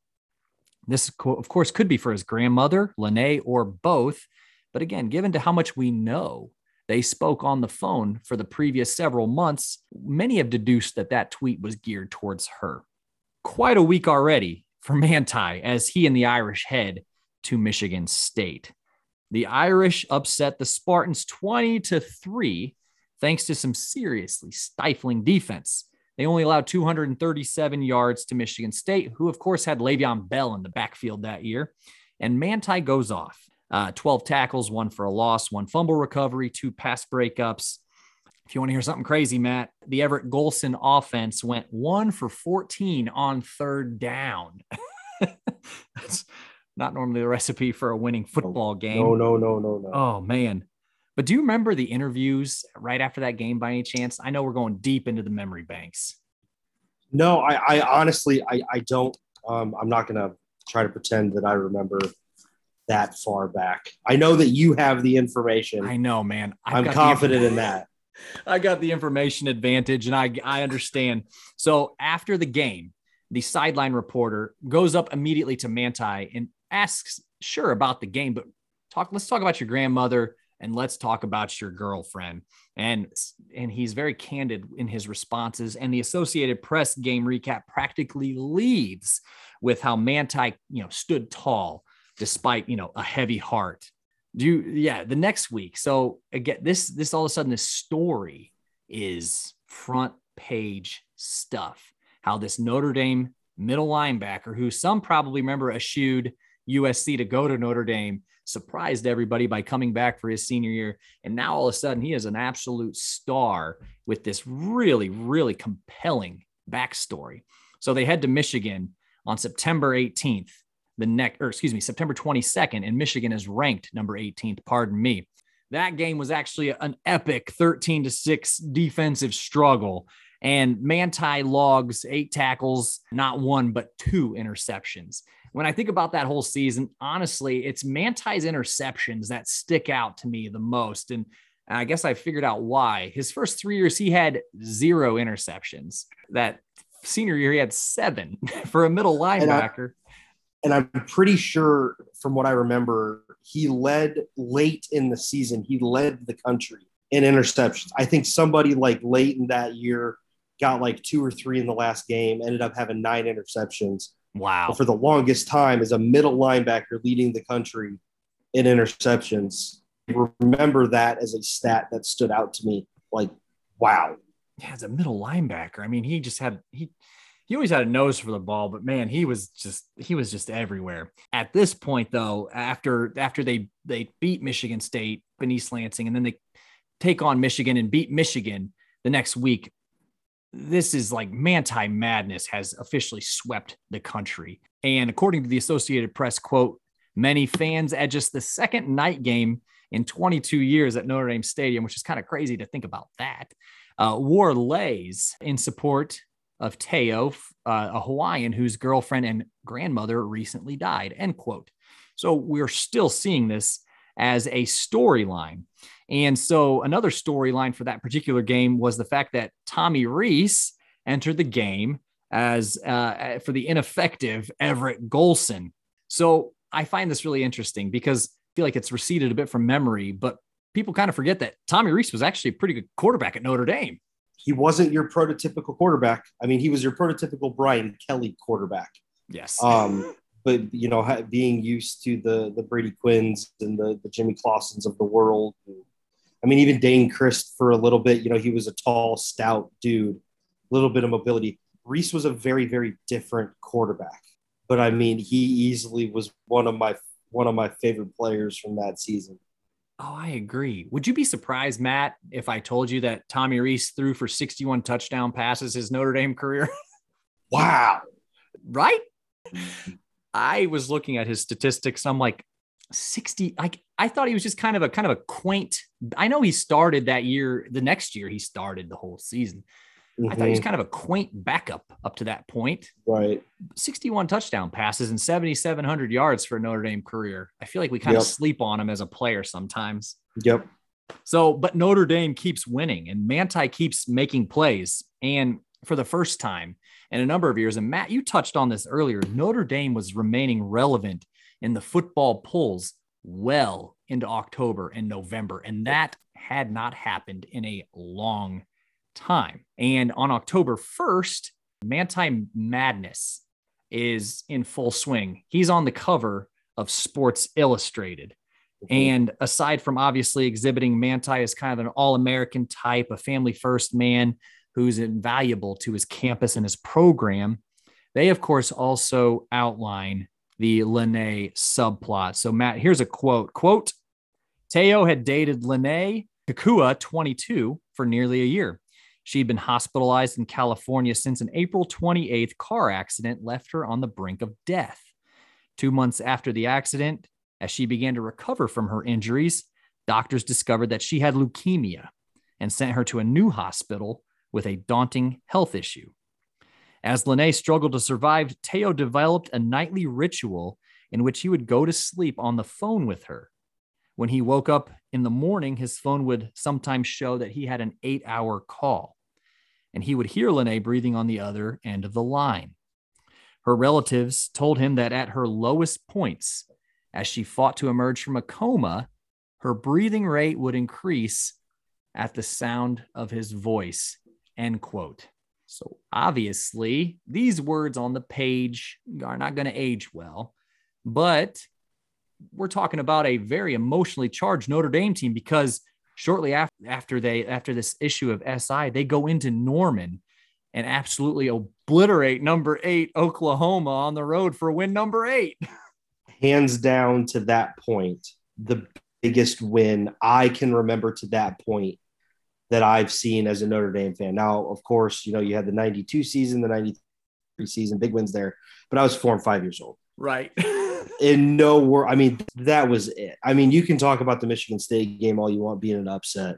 This, of course, could be for his grandmother, Lennay, or both. But again, given to how much we know they spoke on the phone for the previous several months, many have deduced that that tweet was geared towards her. Quite a week already for *laughs* Manti as he and the Irish head to Michigan State. The Irish upset the Spartans 20 to 3 thanks to some seriously stifling defense. They only allowed 237 yards to Michigan State, who, of course, had Le'Veon Bell in the backfield that year. And Manti goes off uh, 12 tackles, one for a loss, one fumble recovery, two pass breakups. If you want to hear something crazy, Matt, the Everett Golson offense went one for 14 on third down. *laughs* That's not normally the recipe for a winning football game. No, no, no, no, no. Oh, man. But do you remember the interviews right after that game by any chance? I know we're going deep into the memory banks. No, I, I honestly, I, I don't. Um, I'm not going to try to pretend that I remember that far back. I know that you have the information. I know, man. I've I'm confident in that. *laughs* I got the information advantage and I I understand. So after the game, the sideline reporter goes up immediately to Manti and asks, sure, about the game, but talk, let's talk about your grandmother and let's talk about your girlfriend. And and he's very candid in his responses. And the Associated Press game recap practically leads with how Manti, you know, stood tall despite, you know, a heavy heart do you yeah the next week so again this this all of a sudden this story is front page stuff how this notre dame middle linebacker who some probably remember eschewed usc to go to notre dame surprised everybody by coming back for his senior year and now all of a sudden he is an absolute star with this really really compelling backstory so they head to michigan on september 18th the next, or excuse me, September 22nd, and Michigan is ranked number 18th. Pardon me. That game was actually an epic 13 to 6 defensive struggle. And Manti logs eight tackles, not one, but two interceptions. When I think about that whole season, honestly, it's Manti's interceptions that stick out to me the most. And I guess I figured out why. His first three years, he had zero interceptions. That senior year, he had seven *laughs* for a middle linebacker and I'm pretty sure from what I remember, he led late in the season. He led the country in interceptions. I think somebody like late in that year got like two or three in the last game, ended up having nine interceptions. Wow. But for the longest time, as a middle linebacker leading the country in interceptions, remember that as a stat that stood out to me. Like, wow. Yeah, as a middle linebacker. I mean, he just had he he always had a nose for the ball, but man, he was just he was just everywhere. At this point, though, after after they they beat Michigan State, East Lansing, and then they take on Michigan and beat Michigan the next week. This is like Manti madness has officially swept the country. And according to the Associated Press, quote, many fans at just the second night game in 22 years at Notre Dame Stadium, which is kind of crazy to think about that, uh, wore leis in support of Te'o, uh, a Hawaiian whose girlfriend and grandmother recently died. End quote. So we're still seeing this as a storyline. And so another storyline for that particular game was the fact that Tommy Rees entered the game as uh, for the ineffective Everett Golson. So I find this really interesting because I feel like it's receded a bit from memory, but people kind of forget that Tommy Rees was actually a pretty good quarterback at Notre Dame he wasn't your prototypical quarterback. I mean, he was your prototypical Brian Kelly quarterback. Yes. Um, but you know, being used to the the Brady Quinns and the the Jimmy Clausens of the world. I mean, even Dayne Crist for a little bit. You know, he was a tall, stout dude, a little bit of mobility. Rees was a very, very different quarterback. But I mean, he easily was one of my one of my favorite players from that season. Oh, I agree. Would you be surprised, Matt, if I told you that Tommy Rees threw for 61 touchdown passes his Notre Dame career? *laughs* wow. right? I was looking at his statistics. I'm like, 60 like I thought he was just kind of a kind of a quaint I know he started that year the next year he started the whole season Mm-hmm. I thought he was kind of a quaint backup up to that point. Right. 61 touchdown passes and 7,700 yards for a Notre Dame career. I feel like we kind yep. of sleep on him as a player sometimes. Yep. So, but Notre Dame keeps winning and Manti keeps making plays. And for the first time in a number of years. And Matt, you touched on this earlier. Notre Dame was remaining relevant in the football polls well into October and November. And that had not happened in a long time. And on October 1st, Manti Madness is in full swing. He's on the cover of Sports Illustrated. Mm-hmm. And aside from obviously exhibiting Manti as kind of an all American type, a family first man who's invaluable to his campus and his program, they, of course, also outline the Lennay subplot. So, Matt, here's a quote quote, Te'o had dated Lennay Kekua, 22, for nearly a year. She'd been hospitalized in California since an April 28th car accident left her on the brink of death. Two months after the accident, as she began to recover from her injuries, doctors discovered that she had leukemia and sent her to a new hospital with a daunting health issue. As Lennay struggled to survive, Te'o developed a nightly ritual in which he would go to sleep on the phone with her. When he woke up in the morning, his phone would sometimes show that he had an eight hour call, and he would hear Lennay breathing on the other end of the line. Her relatives told him that at her lowest points, as she fought to emerge from a coma, her breathing rate would increase at the sound of his voice. End quote. So obviously, these words on the page are not going to age well, but we're talking about a very emotionally charged Notre Dame team because shortly after, after they after this issue of SI, they go into Norman and absolutely obliterate number eight Oklahoma on the road for win number eight. *laughs* Hands down to that point, the biggest win I can remember to that point that I've seen as a Notre Dame fan. Now, of course, you know, you had the 92 season, the 93 season, big wins there, but I was four and five years old. Right. *laughs* In no world, I mean, that was it. I mean, you can talk about the Michigan State game all you want being an upset,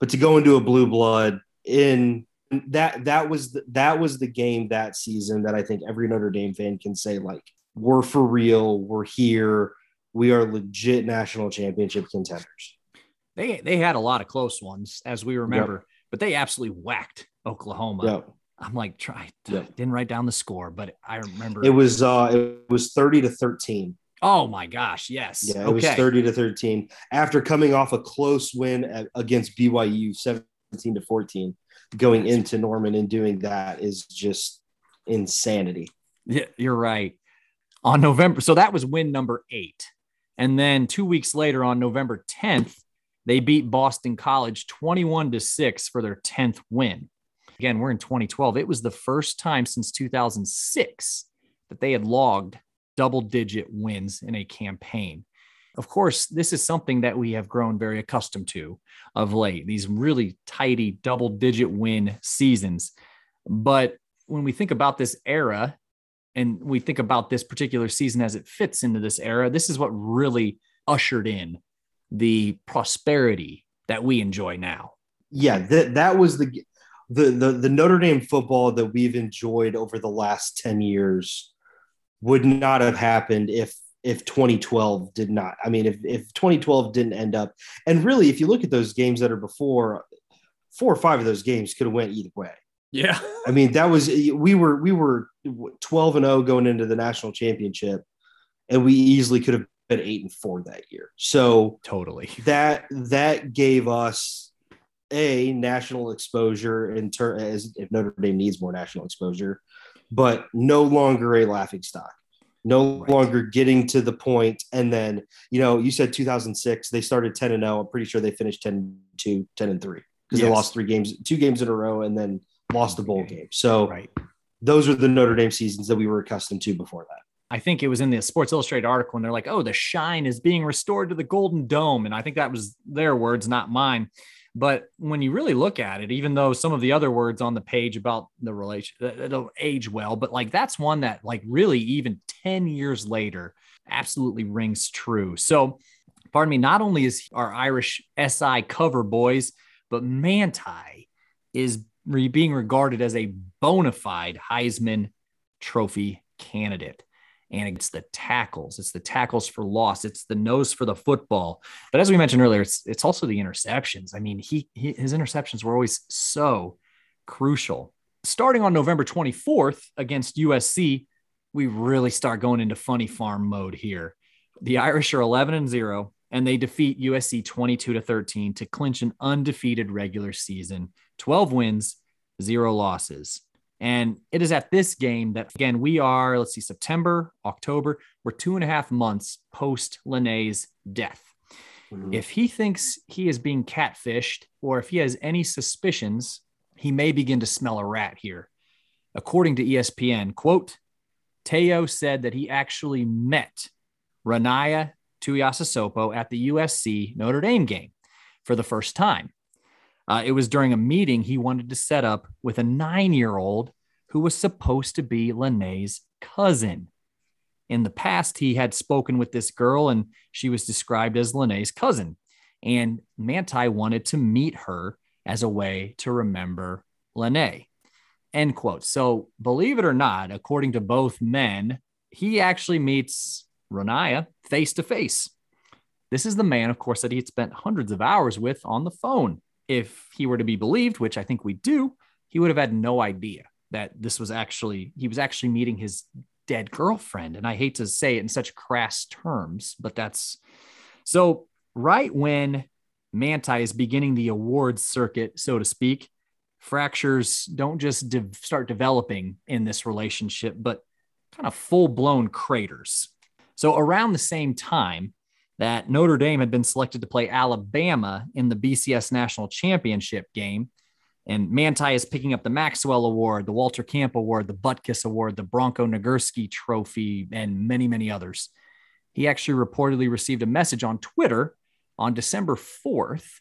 but to go into a blue blood in that that was the, that was the game that season that I think every Notre Dame fan can say like we're for real, we're here, we are legit national championship contenders. They they had a lot of close ones as we remember, yep. but they absolutely whacked Oklahoma. Yep. I'm like, try yep. didn't write down the score, but I remember it was uh it was 30 to 13. Oh my gosh, yes. Yeah, it okay. was 30 to 13 after coming off a close win at, against BYU 17 to 14 going into Norman and doing that is just insanity. Yeah, you're right. On November, so that was win number eight. And then two weeks later, on November 10th, they beat Boston College 21 to 6 for their 10th win. Again, we're in 2012. It was the first time since 2006 that they had logged double digit wins in a campaign. Of course, this is something that we have grown very accustomed to of late, these really tidy double digit win seasons. But when we think about this era and we think about this particular season as it fits into this era, this is what really ushered in the prosperity that we enjoy now. Yeah, that that was the the the, the Notre Dame football that we've enjoyed over the last 10 years would not have happened if if 2012 did not. I mean, if, if 2012 didn't end up, and really, if you look at those games that are before, four or five of those games could have went either way. Yeah, I mean, that was we were we were 12 and 0 going into the national championship, and we easily could have been eight and four that year. So totally *laughs* that that gave us a national exposure in turn as if Notre Dame needs more national exposure, but no longer a laughing stock no right. longer getting to the point and then you know you said 2006 they started 10 and 0 i'm pretty sure they finished 10 2 10 and 3 because yes. they lost three games two games in a row and then lost the bowl game so right. those are the notre dame seasons that we were accustomed to before that I think it was in the Sports Illustrated article, and they're like, "Oh, the shine is being restored to the Golden Dome," and I think that was their words, not mine. But when you really look at it, even though some of the other words on the page about the relation don't age well, but like that's one that like really even 10 years later absolutely rings true. So pardon me, not only is our Irish SI cover boys, but Manti is re- being regarded as a bona fide Heisman Trophy candidate and it's the tackles. It's the tackles for loss. It's the nose for the football. But as we mentioned earlier, it's it's also the interceptions. I mean, he, he his interceptions were always so crucial starting on November 24th against USC, we really start going into funny farm mode here. The Irish are 11 and 0 and they defeat USC 22 to 13 to clinch an undefeated regular season, 12 wins, zero losses. And it is at this game that, again, we are, let's see, September, October, we're two and a half months post Lennay's death. Mm-hmm. If he thinks he is being catfished or if he has any suspicions, he may begin to smell a rat here. According to ESPN, quote, Te'o said that he actually met Ronaiah Tuiasosopo at the USC Notre Dame game for the first time. Uh, it was during a meeting he wanted to set up with a nine year old who was supposed to be Lennay's cousin. In the past, he had spoken with this girl and she was described as Lennay's cousin. And Manti wanted to meet her as a way to remember Lennay. End quote. So, believe it or not, according to both men, he actually meets Ronaiah face to face. This is the man, of course, that he had spent hundreds of hours with on the phone if he were to be believed, which I think we do, he would have had no idea that this was actually, he was actually meeting his dead girlfriend. And I hate to say it in such crass terms, but that's so right when Manti is beginning the awards circuit, so to speak, fractures don't just de- start developing in this relationship, but kind of full blown craters. So around the same time, that Notre Dame had been selected to play Alabama in the BCS National Championship game. And Manti is picking up the Maxwell Award, the Walter Camp Award, the Butkus Award, the Bronco Nagurski Trophy, and many, many others. He actually reportedly received a message on Twitter on December 4th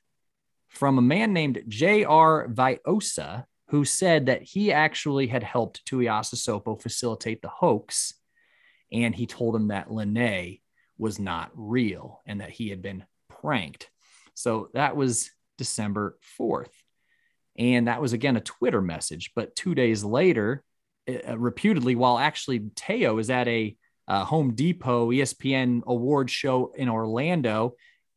from a man named J.R. Viosa, who said that he actually had helped Tuiasosopo facilitate the hoax. And he told him that Lennay was not real and that he had been pranked. So that was December 4th. And that was again a Twitter message. But two days later, uh, reputedly, while actually Te'o is at a uh, Home Depot ESPN award show in Orlando,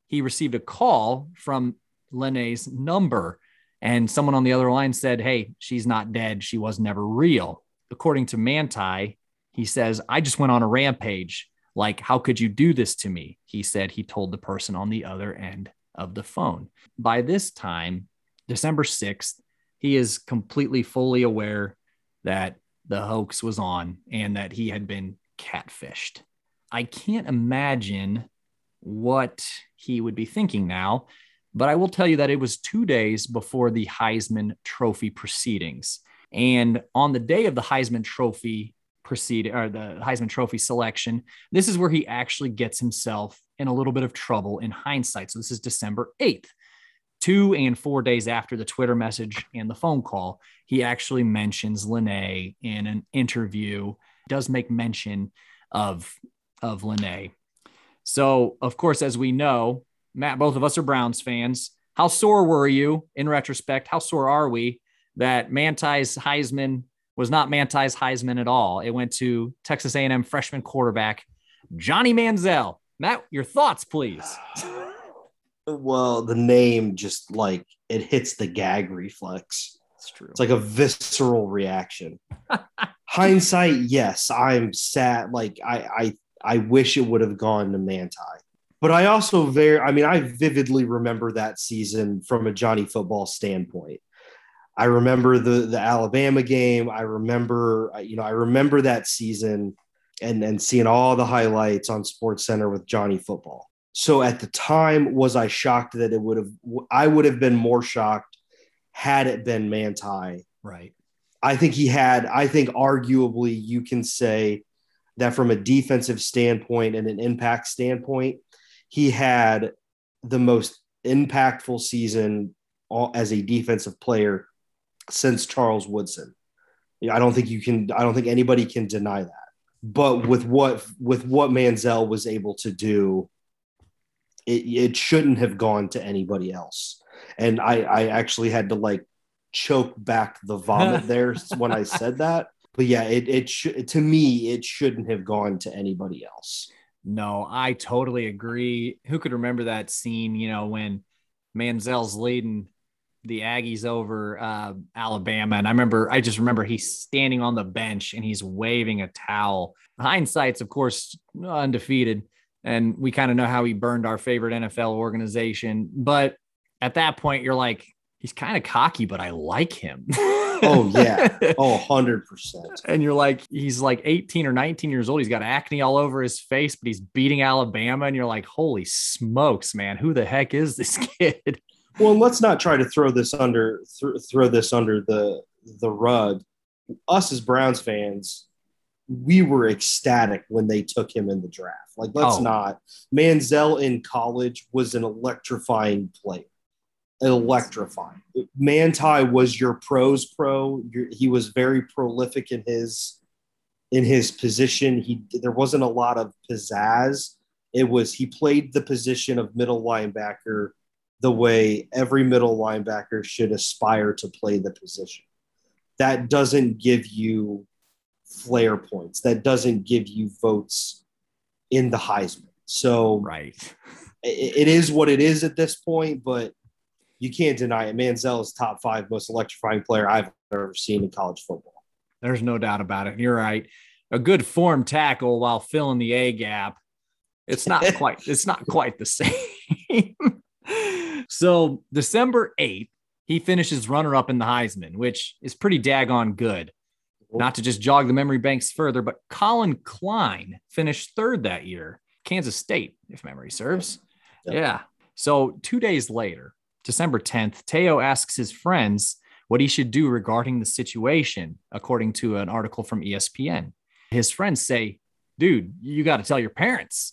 he received a call from Lennay's number. And someone on the other line said, Hey, she's not dead. She was never real. According to Manti, he says, I just went on a rampage. Like, how could you do this to me? He said he told the person on the other end of the phone. By this time, December 6th, he is completely fully aware that the hoax was on and that he had been catfished. I can't imagine what he would be thinking now, but I will tell you that it was two days before the Heisman Trophy proceedings. And on the day of the Heisman Trophy proceed or the Heisman Trophy selection. This is where he actually gets himself in a little bit of trouble in hindsight. So this is December 8th. Two and four days after the Twitter message and the phone call, he actually mentions Lennay in an interview, does make mention of, of Lennay. So, of course, as we know, Matt, both of us are Browns fans. How sore were you in retrospect? How sore are we that Manti's Heisman was not Manti's Heisman at all. It went to Texas A&M freshman quarterback Johnny Manziel. Matt, your thoughts, please. *sighs* Well, the name just like it hits the gag reflex. It's true. It's like a visceral reaction. *laughs* Hindsight, yes, I'm sad. Like I, I, I wish it would have gone to Manti. But I also very, I mean, I vividly remember that season from a Johnny football standpoint. I remember the the Alabama game. I remember you know I remember that season and and seeing all the highlights on Sports Center with Johnny Football. So at the time, was I shocked that it would have? I would have been more shocked had it been Manti. Right. I think he had. I think arguably you can say that from a defensive standpoint and an impact standpoint, he had the most impactful season as a defensive player since Charles Woodson. I don't think you can. I don't think anybody can deny that. But with what with what Manziel was able to do, it, it shouldn't have gone to anybody else. And I, I actually had to like choke back the vomit *laughs* there when I said that. But yeah, it it should to me it shouldn't have gone to anybody else. No, I totally agree. Who could remember that scene? You know when Manziel's leading the Aggies over uh, Alabama, and I remember I just remember he's standing on the bench and he's waving a towel. Hindsight's of course undefeated, and we kind of know how he burned our favorite NFL organization. But at that point, you're like, he's kind of cocky, but I like him. *laughs* Oh yeah. Oh, 100%. *laughs* and you're like, he's like 18 or 19 years old. He's got acne all over his face, but he's beating Alabama. And you're like, holy smokes, man, who the heck is this *laughs* kid? Well, let's not try to throw this under th- throw this under the the rug. Us as Browns fans, we were ecstatic when they took him in the draft. Like, let's Oh. not. Manziel in college was an electrifying player. Electrifying. Manti was your pros pro. He was very prolific in his in his position. He there wasn't a lot of pizzazz. It was he played the position of middle linebacker the way every middle linebacker should aspire to play the position. That doesn't give you flair points. That doesn't give you votes in the Heisman. So Right. *laughs* i- it is what it is at this point, but you can't deny it. Manziel is top five most electrifying player I've ever seen in college football. There's no doubt about it. You're right. A good form tackle while filling the A gap. It's not *laughs* quite, it's not quite the same. *laughs* so December 8th, he finishes runner up in the Heisman, which is pretty daggone good. Not to just jog the memory banks further, but Collin Klein finished third that year, Kansas State, if memory serves. Yep. Yeah. So two days later, December 10th, Te'o asks his friends what he should do regarding the situation, according to an article from ESPN. His friends say, dude, you got to tell your parents.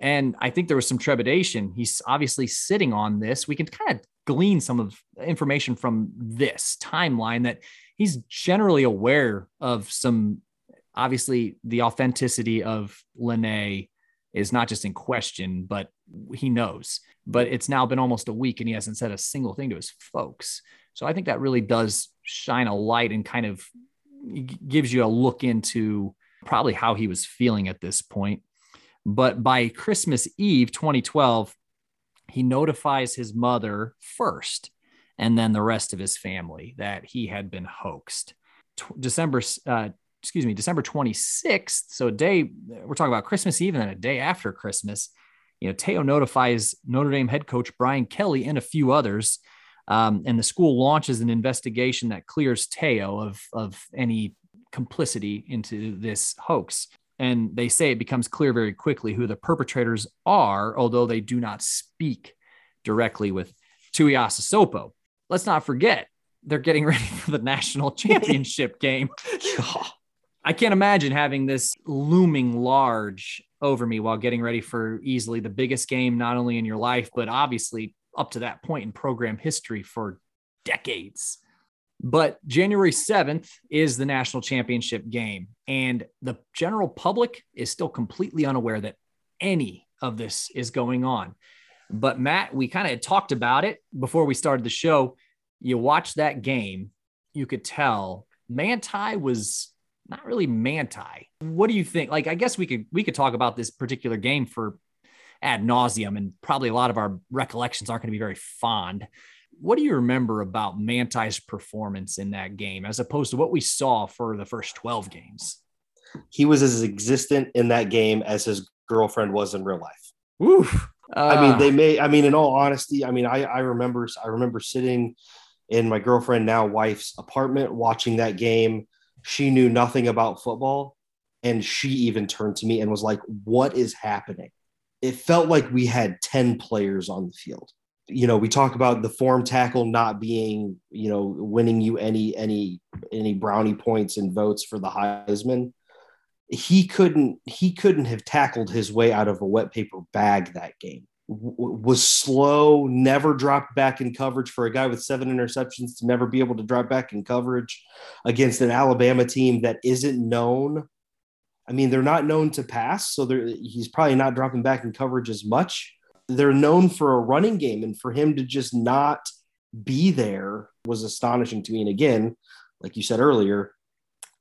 And I think there was some trepidation. He's obviously sitting on this. We can kind of glean some of information from this timeline that he's generally aware of some, obviously, the authenticity of Lennay is not just in question, but he knows. But it's now been almost a week and he hasn't said a single thing to his folks. So I think that really does shine a light and kind of gives you a look into probably how he was feeling at this point. But by Christmas Eve 2012, he notifies his mother first and then the rest of his family that he had been hoaxed. December, uh, excuse me, December 26th. So a day, we're talking about Christmas Eve and then a day after Christmas, you know, Te'o notifies Notre Dame head coach Brian Kelly and a few others. Um, and the school launches an investigation that clears Te'o of, of any complicity into this hoax. And they say it becomes clear very quickly who the perpetrators are, although they do not speak directly with Tuiasosopo. Let's not forget, they're getting *laughs* ready for the national *laughs* championship game. *laughs* I can't imagine having this looming large over me while getting ready for easily the biggest game, not only in your life, but obviously up to that point in program history for decades. But January 7th is the national championship game, and the general public is still completely unaware that any of this is going on. But Matt, we kind of talked about it before we started the show. You watch that game, you could tell Manti was not really Manti. What do you think? Like, I guess we could we could talk about this particular game for ad nauseum, and probably a lot of our recollections aren't going to be very fond. What do you remember about Manti's performance in that game as opposed to what we saw for the first 12 games? He was as existent in that game as his girlfriend was in real life. Oof. I mean, Uh, they may. I mean, in all honesty, I mean, I I remember I remember sitting in my girlfriend now wife's apartment watching that game. She knew nothing about football, and she even turned to me and was like, "What is happening?" It felt like we had ten players on the field. You know, we talk about the form tackle not being, you know, winning you any any any brownie points and votes for the Heisman. He couldn't he couldn't have tackled his way out of a wet paper bag that game. W- was slow never dropped back in coverage for a guy with seven interceptions to never be able to drop back in coverage against an alabama team that isn't known. I mean they're not known to pass so he's probably not dropping back in coverage as much they're known for a running game and for him to just not be there was astonishing to me and again like you said earlier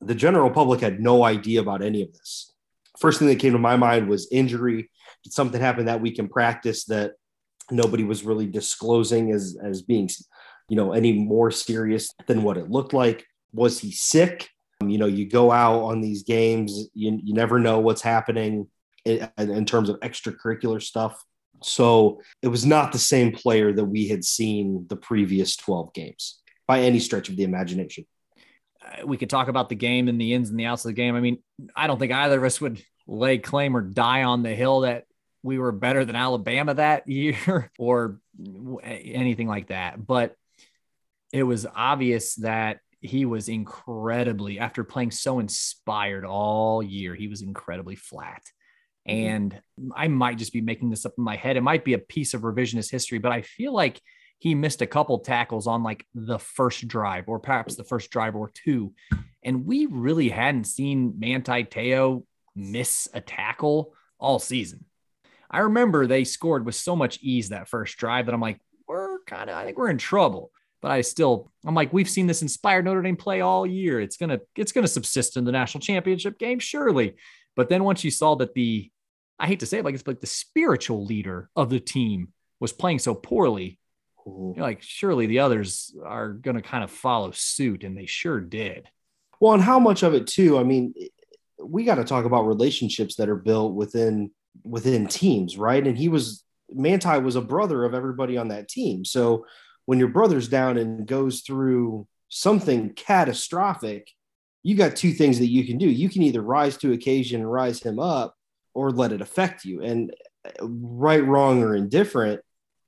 the general public had no idea about any of this. First thing that came to my mind was injury. Did something happen that week in practice that nobody was really disclosing as as being you know, any more serious than what it looked like. Was he sick? Um, you know, you go out on these games, you, you never know what's happening in, in terms of extracurricular stuff. So it was not the same player that we had seen the previous 12 games by any stretch of the imagination. Uh, we could talk about the game and the ins and the outs of the game. I mean, I don't think either of us would *laughs* lay claim or die on the hill that we were better than Alabama that *laughs* year or anything like that. But it was obvious that he was incredibly, after playing so inspired all year, he was incredibly flat. Mm-hmm. And I might just be making this up in my head. It might be a piece of revisionist history, but I feel like he missed a couple tackles on like the first drive or perhaps the first drive or two. And we really hadn't seen Manti Te'o miss a tackle all season. I remember they scored with so much ease that first drive that I'm like, we're kind of, I think we're in trouble. But I still, I'm like, we've seen this inspired Notre Dame play all year. It's gonna, it's gonna subsist in the national championship game, surely. But then once you saw that the, I hate to say it, like it's like the spiritual leader of the team was playing so poorly, you're like, surely the others are gonna kind of follow suit, and they sure did. Well, and how much of it too? I mean, eh, we got to talk about relationships that are built within within teams, right? And he was Manti was a brother of everybody on that team. So when your brother's down and goes through something catastrophic, you got two things that you can do. You can either rise to occasion and rise him up or let it affect you. And uh, right, wrong, or indifferent,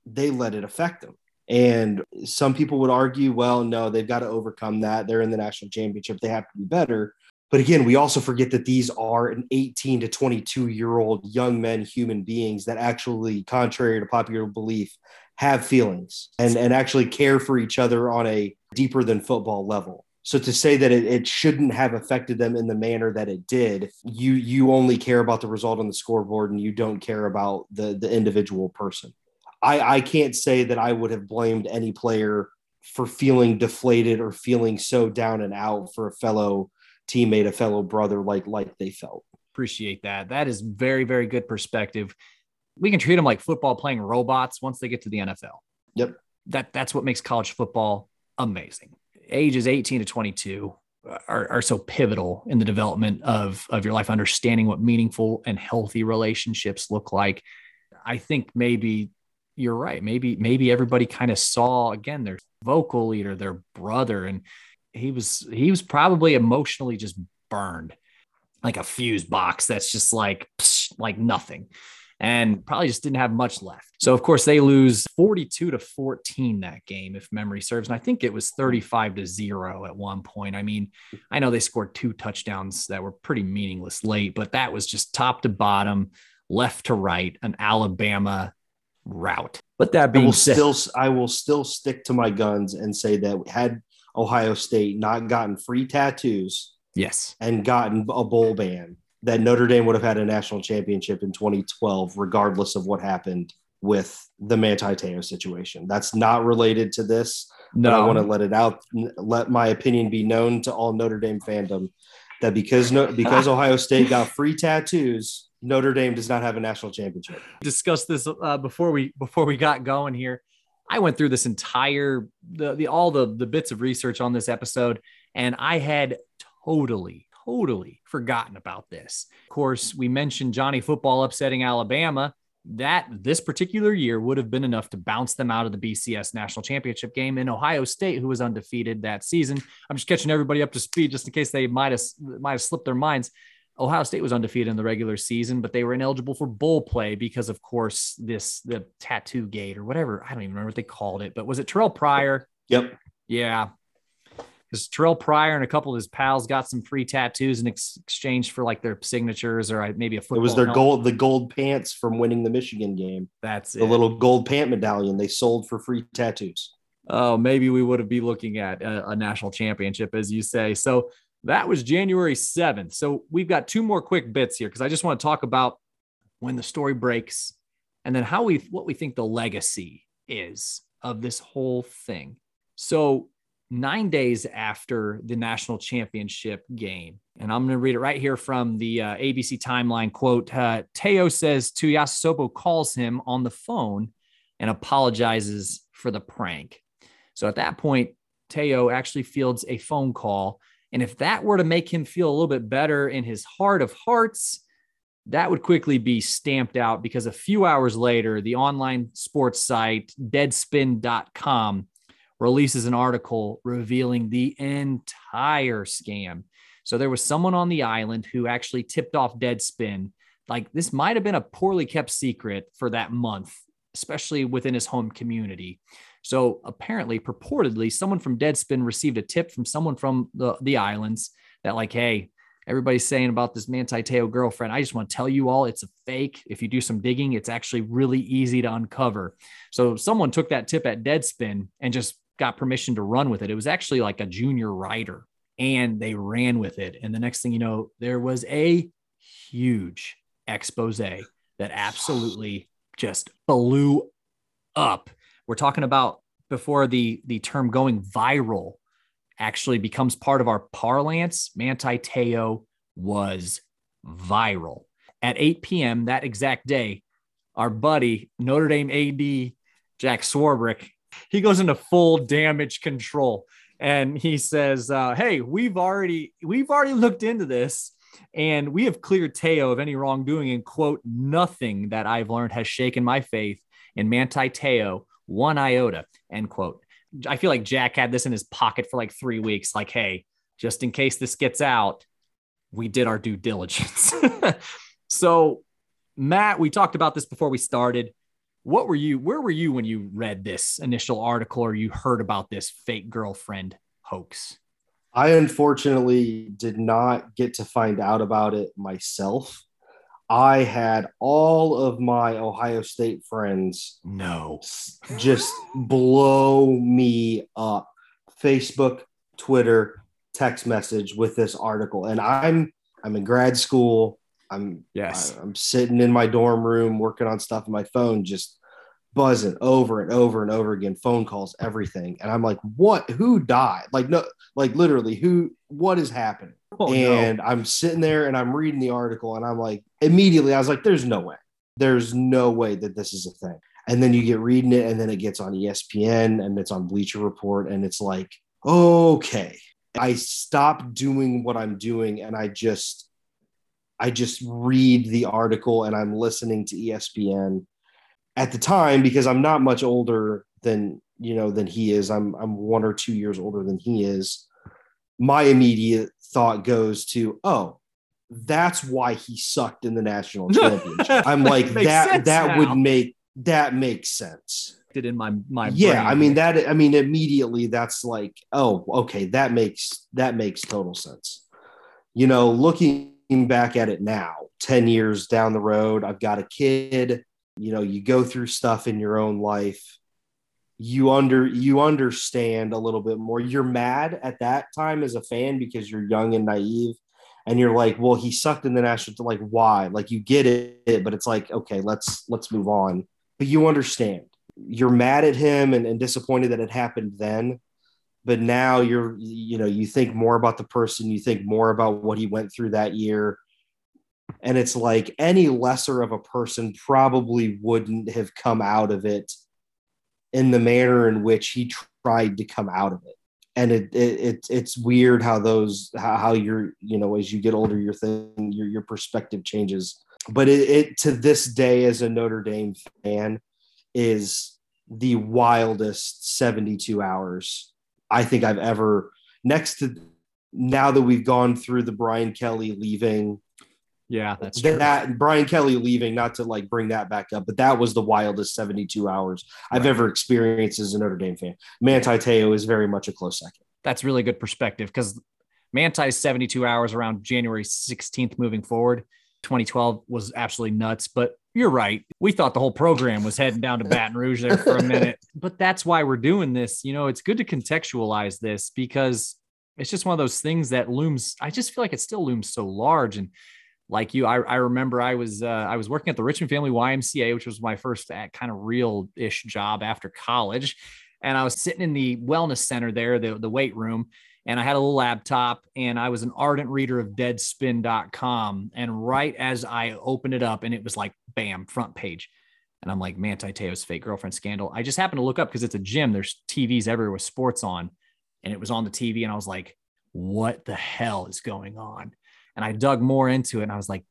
they let it affect them. And some people would argue, well, no, they've got to overcome that. They're in the national championship. They have to be better. But again, we also forget that these are an 18 to 22 year old young men, human beings that actually, contrary to popular belief, have feelings and, and actually care for each other on a deeper than football level. So to say that it, it shouldn't have affected them in the manner that it did, you you only care about the result on the scoreboard and you don't care about the the individual person. I, I can't say that I would have blamed any player for feeling deflated or feeling so down and out for a fellow teammate, a fellow brother, like like they felt. Appreciate that. That is very very good perspective. We can treat them like football playing robots once they get to the NFL. Yep. That that's what makes college football amazing. Ages 18 to 22 are, are so pivotal in the development of, of your life, understanding what meaningful and healthy relationships look like. I think maybe you're right. Maybe, maybe everybody kind of saw again their vocal leader, their brother, and he was he was probably emotionally just burned like a fuse box that's just like psh, like nothing and probably just didn't have much left. So of course they lose 42 to 14 that game if memory serves and I think it was 35 to 0 at one point. I mean, I know they scored two touchdowns that were pretty meaningless late, but that was just top to bottom, left to right, an Alabama route. But that being I still I will still stick to my guns and say that had Ohio State not gotten free tattoos yes, and gotten a bowl ban, that Notre Dame would have had a national championship in 2012, regardless of what happened with the Manti Te'o situation. That's not related to this. no, I want to let it out, let my opinion be known to all Notre Dame fandom that because no, because *laughs* Ohio State got free tattoos, Notre Dame does not have a national championship. discuss this uh, before we before we got going here. I went through this entire the, the all the the bits of research on this episode, and I had totally totally forgotten about this. Of course, we mentioned Johnny Football upsetting Alabama. That this particular year would have been enough to bounce them out of the BCS national championship game in Ohio State, who was undefeated that season. I'm just catching everybody up to speed just in case they might have might have slipped their minds. Ohio State was undefeated in the regular season, but they were ineligible for bowl play because, of course, this the tattoo gate or whatever. I don't even remember what they called it, but was it Terrell Pryor? Yep. Yeah. Because Terrell Pryor and a couple of his pals got some free tattoos in ex- exchange for like their signatures or uh, maybe a football. It was their helmet. gold, the gold pants from winning the Michigan game. That's The it. little gold pant medallion they sold for free tattoos. oh, maybe we would have be looking at a, a national championship, as you say. So that was January 7th. So we've got two more quick bits here because I just want to talk about when the story breaks and then how we what we think the legacy is of this whole thing. So nine days after the national championship game, and I'm going to read it right here from the uh, ABC timeline quote. Uh, Te'o says Tuiasosopo calls him on the phone and apologizes for the prank. So at that point, Te'o actually fields a phone call. And if that were to make him feel a little bit better in his heart of hearts, that would quickly be stamped out because a few hours later, the online sports site deadspin.com releases an article revealing the entire scam. So there was someone on the island who actually tipped off Deadspin. Like this might have been a poorly kept secret for that month, especially within his home community. So apparently, purportedly, someone from Deadspin received a tip from someone from the, the islands that, like, hey, everybody's saying about this Manti Te'o girlfriend. I just want to tell you all it's a fake. If you do some digging, it's actually really easy to uncover. So someone took that tip at Deadspin and just got permission to run with it. It was actually like a junior writer and they ran with it. And the next thing you know, there was a huge expose that absolutely just blew up we're talking about before the the term going viral actually becomes part of our parlance. Manti Te'o was viral at 8 p.m. that exact day. Our buddy Notre Dame AD Jack Swarbrick he goes into full damage control and he says, uh, "Hey, we've already we've already looked into this." And we have cleared Te'o of any wrongdoing and quote, nothing that I've learned has shaken my faith in Manti Te'o one iota, end quote. I feel like Jack had this in his pocket for like three weeks. Like, hey, just in case this gets out, we did our due diligence. *laughs* so, Matt, we talked about this before we started. What were you, where were you when you read this initial article or you heard about this fake girlfriend hoax? I unfortunately did not get to find out about it myself. I had all of my Ohio State friends no just blow me up. Facebook, Twitter, text message with this article, and I'm I'm in grad school. I'm yes. I, I'm sitting in my dorm room working on stuff on my phone, just buzzing over and over and over again, phone calls, everything, and I'm like, what? Who died? Like no, like literally, who? What is happening? Oh, and no. I'm sitting there and I'm reading the article and I'm like, immediately, I was like, there's no way. There's no way that this is a thing. And then you get reading it and then it gets on ESPN and it's on Bleacher Report and it's like, okay. I stop doing what I'm doing and I just I just read the article and I'm listening to ESPN at the time because I'm not much older than you know than he is. I'm I'm one or two years older than he is. My immediate thought goes to, oh, that's why he sucked in the national *laughs* championship. I'm like that that now. would make that makes sense. It in my my yeah. brain. I mean that. I mean immediately that's like oh okay that makes that makes total sense. You know, looking back at it now, ten years down the road, I've got a kid. You know, you go through stuff in your own life. You under you understand a little bit more. You're mad at that time as a fan because you're young and naive and you're like well he sucked in the national like why? Like you get it but it's like okay let's let's move on. But you understand. You're mad at him and, and disappointed that it happened then but now you're you know you think more about the person you think more about what he went through that year. And it's like any lesser of a person probably wouldn't have come out of it in the manner in which he tried to come out of it. And it, it, it it's weird how those how, how you're you know as you get older your thing your your perspective changes. But it, it to this day as a Notre Dame fan is the wildest 72 hours I think I've ever next to now that we've gone through the Brian Kelly leaving yeah, that's true. That Brian Kelly leaving, not to like bring that back up, but that was the wildest 72 hours I've ever experienced as a Notre Dame fan. Manti Te'o is very much a close second. That's really good perspective because Manti's 72 hours around January 16th moving forward. 2012 was absolutely nuts, but you're right. We thought the whole program was heading down to Baton Rouge there for a *laughs* minute, but that's why we're doing this. You know, it's good to contextualize this because it's just one of those things that looms. I just feel like it still looms so large. And like you, I, I remember I was uh, I was working at the Richmond Family YMCA, which was my first uh, kind of real ish job after college, and I was sitting in the wellness center there, the the weight room, and I had a little laptop, and I was an ardent reader of Deadspin.com, and right as I opened it up, and it was like bam, front page. And I'm like, Manti Te'o's fake girlfriend scandal. I just happened to look up because it's a gym. There's TVs everywhere with sports on. And it was on the TV. And I was like, what the hell is going on? And I dug more into it. And I was like,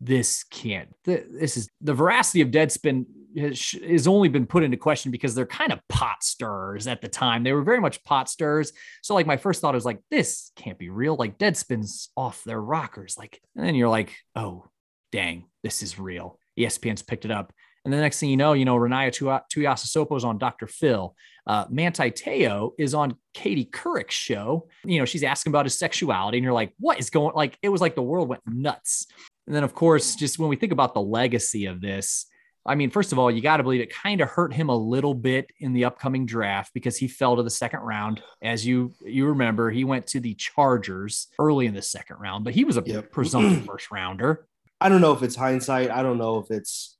this can't, this is the veracity of Deadspin has, only been put into question because they're kind of pot stirrers at the time. They were very much pot stirrers. So, like, my first thought was like, this can't be real. Like, Deadspin's off their rockers. Like, and then you're like, oh, dang, this is real. ESPN's picked it up. And the next thing you know, you know, Ronaiah Tuiasosopo is on Dr. Phil. Uh, Manti Te'o is on Katie Couric's show. You know, she's asking about his sexuality, and you're like, what is going? Like, it was like the world went nuts. And then, of course, just when we think about the legacy of this, I mean, first of all, you got to believe it kind of hurt him a little bit in the upcoming draft because he fell to the second round. As you you remember, he went to the Chargers early in the second round, but he was a yep. *clears throat* presumptive first rounder. I don't know if it's hindsight. I don't know if it's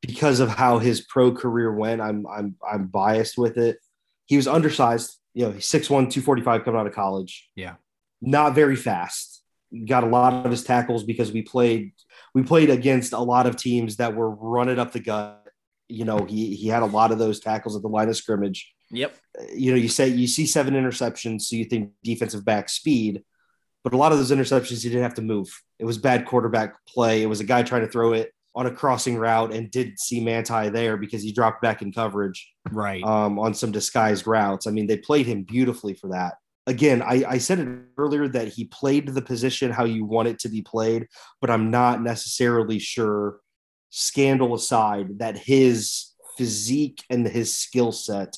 because of how his pro career went. I'm I'm I'm biased with it. He was undersized. You know, he's 6'1", 245 coming out of college. Yeah. Not very fast. Got a lot of his tackles because we played we played against a lot of teams that were running up the gut. You know, he he had a lot of those tackles at the line of scrimmage. Yep. You know, you say you see seven interceptions, so you think defensive back speed, but a lot of those interceptions he didn't have to move. It was bad quarterback play. It was a guy trying to throw it on a crossing route and did see Manti there because he dropped back in coverage. Right. Um, on some disguised routes. I mean, they played him beautifully for that. Again, I, I said it earlier that he played the position how you want it to be played, but I'm not necessarily sure, scandal aside, that his physique and his skill set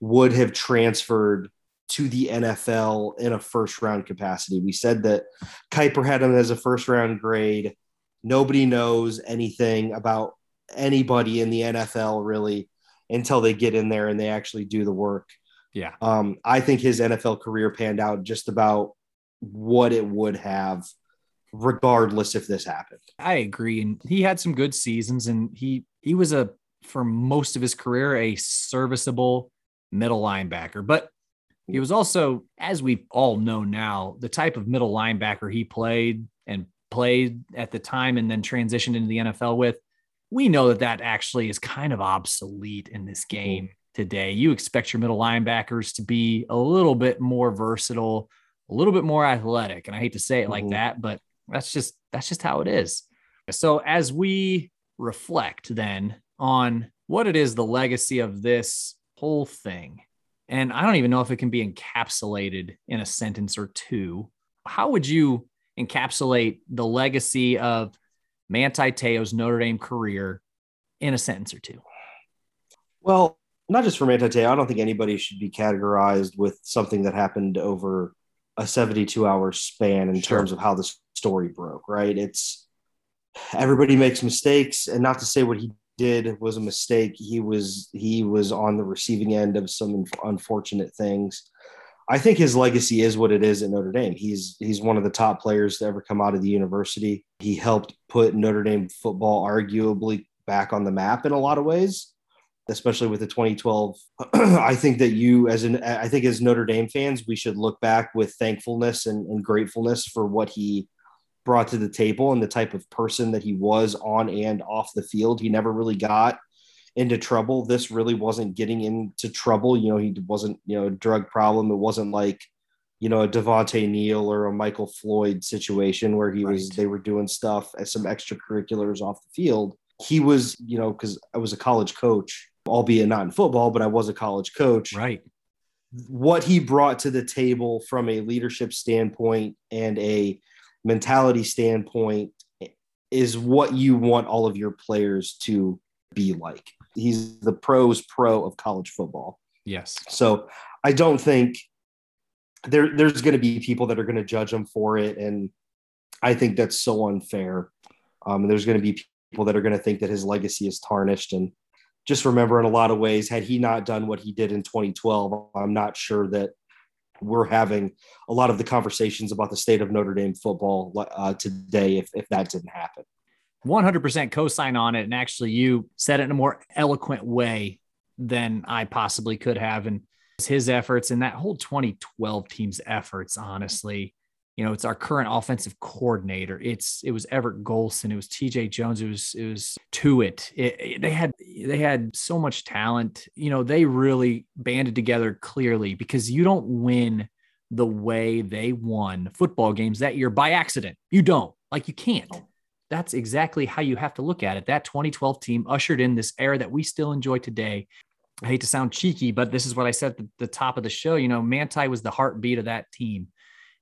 would have transferred to the NFL in a first round capacity. We said that Kiper had him as a first round grade. Nobody knows anything about anybody in the NFL really until they get in there and they actually do the work. Yeah. Um, I think his NFL career panned out just about what it would have regardless if this happened. I agree. And he had some good seasons and he he was a for most of his career a serviceable middle linebacker. But he was also, as we all know now, the type of middle linebacker he played and played at the time and then transitioned into the NFL with. We know that that actually is kind of obsolete in this game today. You expect your middle linebackers to be a little bit more versatile, a little bit more athletic. And I hate to say it like mm-hmm. that, but that's just that's just how it is. So as we reflect then on what it is the legacy of this whole thing and I don't even know if it can be encapsulated in a sentence or two. How would you encapsulate the legacy of Manti Te'o's Notre Dame career in a sentence or two? Well, not just for Manti Te'o. I don't think anybody should be categorized with something that happened over a 72 hour span in sure. terms of how the story broke, right? It's everybody makes mistakes, and not to say what he did was a mistake. He was he was on the receiving end of some unfortunate things. I think his legacy is what it is at Notre Dame. He's he's one of the top players to ever come out of the university. He helped put Notre Dame football arguably back on the map in a lot of ways, especially with the 2012. *clears throat* I think that you as an I think as Notre Dame fans, we should look back with thankfulness and, and gratefulness for what he brought to the table and the type of person that he was on and off the field. He never really got into trouble. This really wasn't getting into trouble. You know, he wasn't, you know, a drug problem. It wasn't like, you know, a Devonte Neal or a Michael Floyd situation where he right. was, they were doing stuff as some extracurriculars off the field. He was, you know, because I was a college coach, albeit not in football, but I was a college coach. Right. What he brought to the table from a leadership standpoint and a mentality standpoint is what you want all of your players to be like. He's the pros pro of college football. Yes. So I don't think there there's going to be people that are going to judge him for it, and I think that's so unfair. Um, there's going to be people that are going to think that his legacy is tarnished. And just remember, in a lot of ways, had he not done what he did in 2012, I'm not sure that we're having a lot of the conversations about the state of Notre Dame football uh, today if, if that didn't happen. 100% co-sign on it. And actually you said it in a more eloquent way than I possibly could have. And his efforts and that whole 2012 team's efforts, honestly, you know, it's our current offensive coordinator. It's it was Everett Golson, it was TJ Jones, it was it was Tuitt. It, it, they had they had so much talent. You know, they really banded together clearly because you don't win the way they won football games that year by accident. You don't. Like you can't. That's exactly how you have to look at it. That 2012 team ushered in this era that we still enjoy today. I hate to sound cheeky, but this is what I said at the, the top of the show. You know, Manti was the heartbeat of that team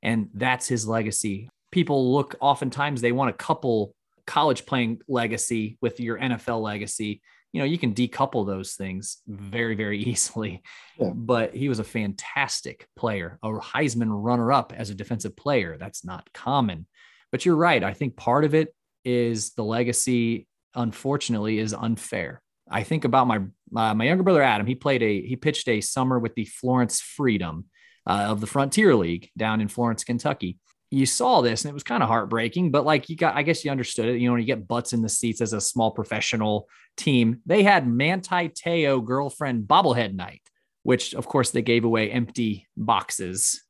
and that's his legacy. People look oftentimes they want to couple college playing legacy with your NFL legacy. You know, you can decouple those things very, very *laughs* easily. Yeah. But he was a fantastic player, a Heisman runner up as a defensive player. That's not common. But you're right. I think part of it is the legacy, unfortunately, is unfair. I think about my uh, my younger brother Adam. He played a he pitched a summer with the Florence Freedom, uh, of the Frontier League down in Florence, Kentucky. You saw this and it was kind of heartbreaking, but like you got, I guess you understood it. You know, when you get butts in the seats as a small professional team, they had Manti Te'o girlfriend bobblehead night, which of course they gave away empty boxes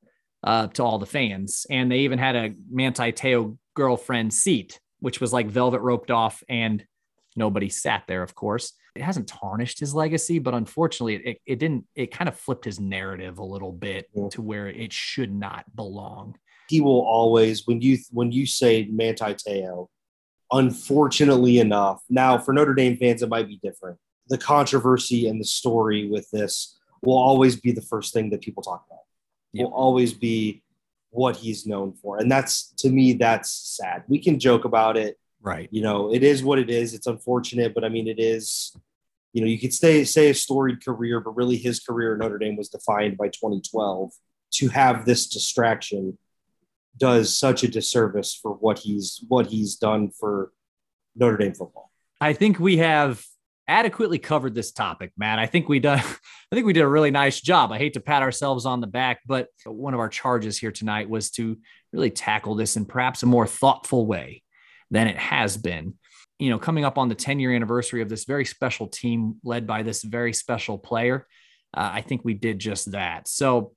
uh, to all the fans. And they even had a Manti Te'o girlfriend seat, which was like velvet roped off and nobody sat there, of course it hasn't tarnished his legacy, but unfortunately, it, it didn't. It kind of flipped his narrative a little bit yeah. to where it should not belong. He will always when you when you say Manti Te'o, unfortunately enough, now for Notre Dame fans it might be different. The controversy and the story with this will always be the first thing that people talk about. Yep. Will always be what he's known for, and that's to me that's sad. We can joke about it Right. You know, it is what it is. It's unfortunate, but I mean, it is, you know, you could say, say a storied career, but really his career at Notre Dame was defined by 2012. To have this distraction does such a disservice for what he's what he's done for Notre Dame football. I think we have adequately covered this topic, Matt. I think we done *laughs* I think we did a really nice job. I hate to pat ourselves on the back, but one of our charges here tonight was to really tackle this in perhaps a more thoughtful way than it has been. You know, coming up on the 10 year anniversary of this very special team led by this very special player, uh, I think we did just that. So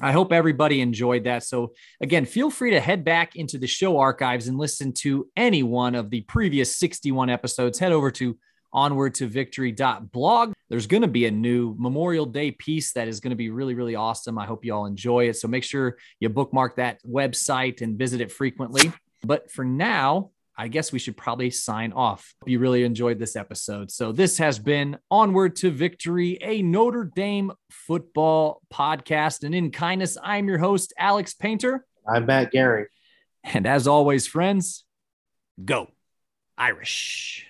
I hope everybody enjoyed that. So, again, feel free to head back into the show archives and listen to any one of the previous 61 episodes. Head over to onward to victory.blog. There's going to be a new Memorial Day piece that is going to be really, really awesome. I hope you all enjoy it. So, make sure you bookmark that website and visit it frequently. But for now, I guess we should probably sign off. You really enjoyed this episode. So, this has been Onward to Victory, a Notre Dame football podcast. And in kindness, I'm your host, Alex Painter. I'm Matt Gary. And as always, friends, go Irish.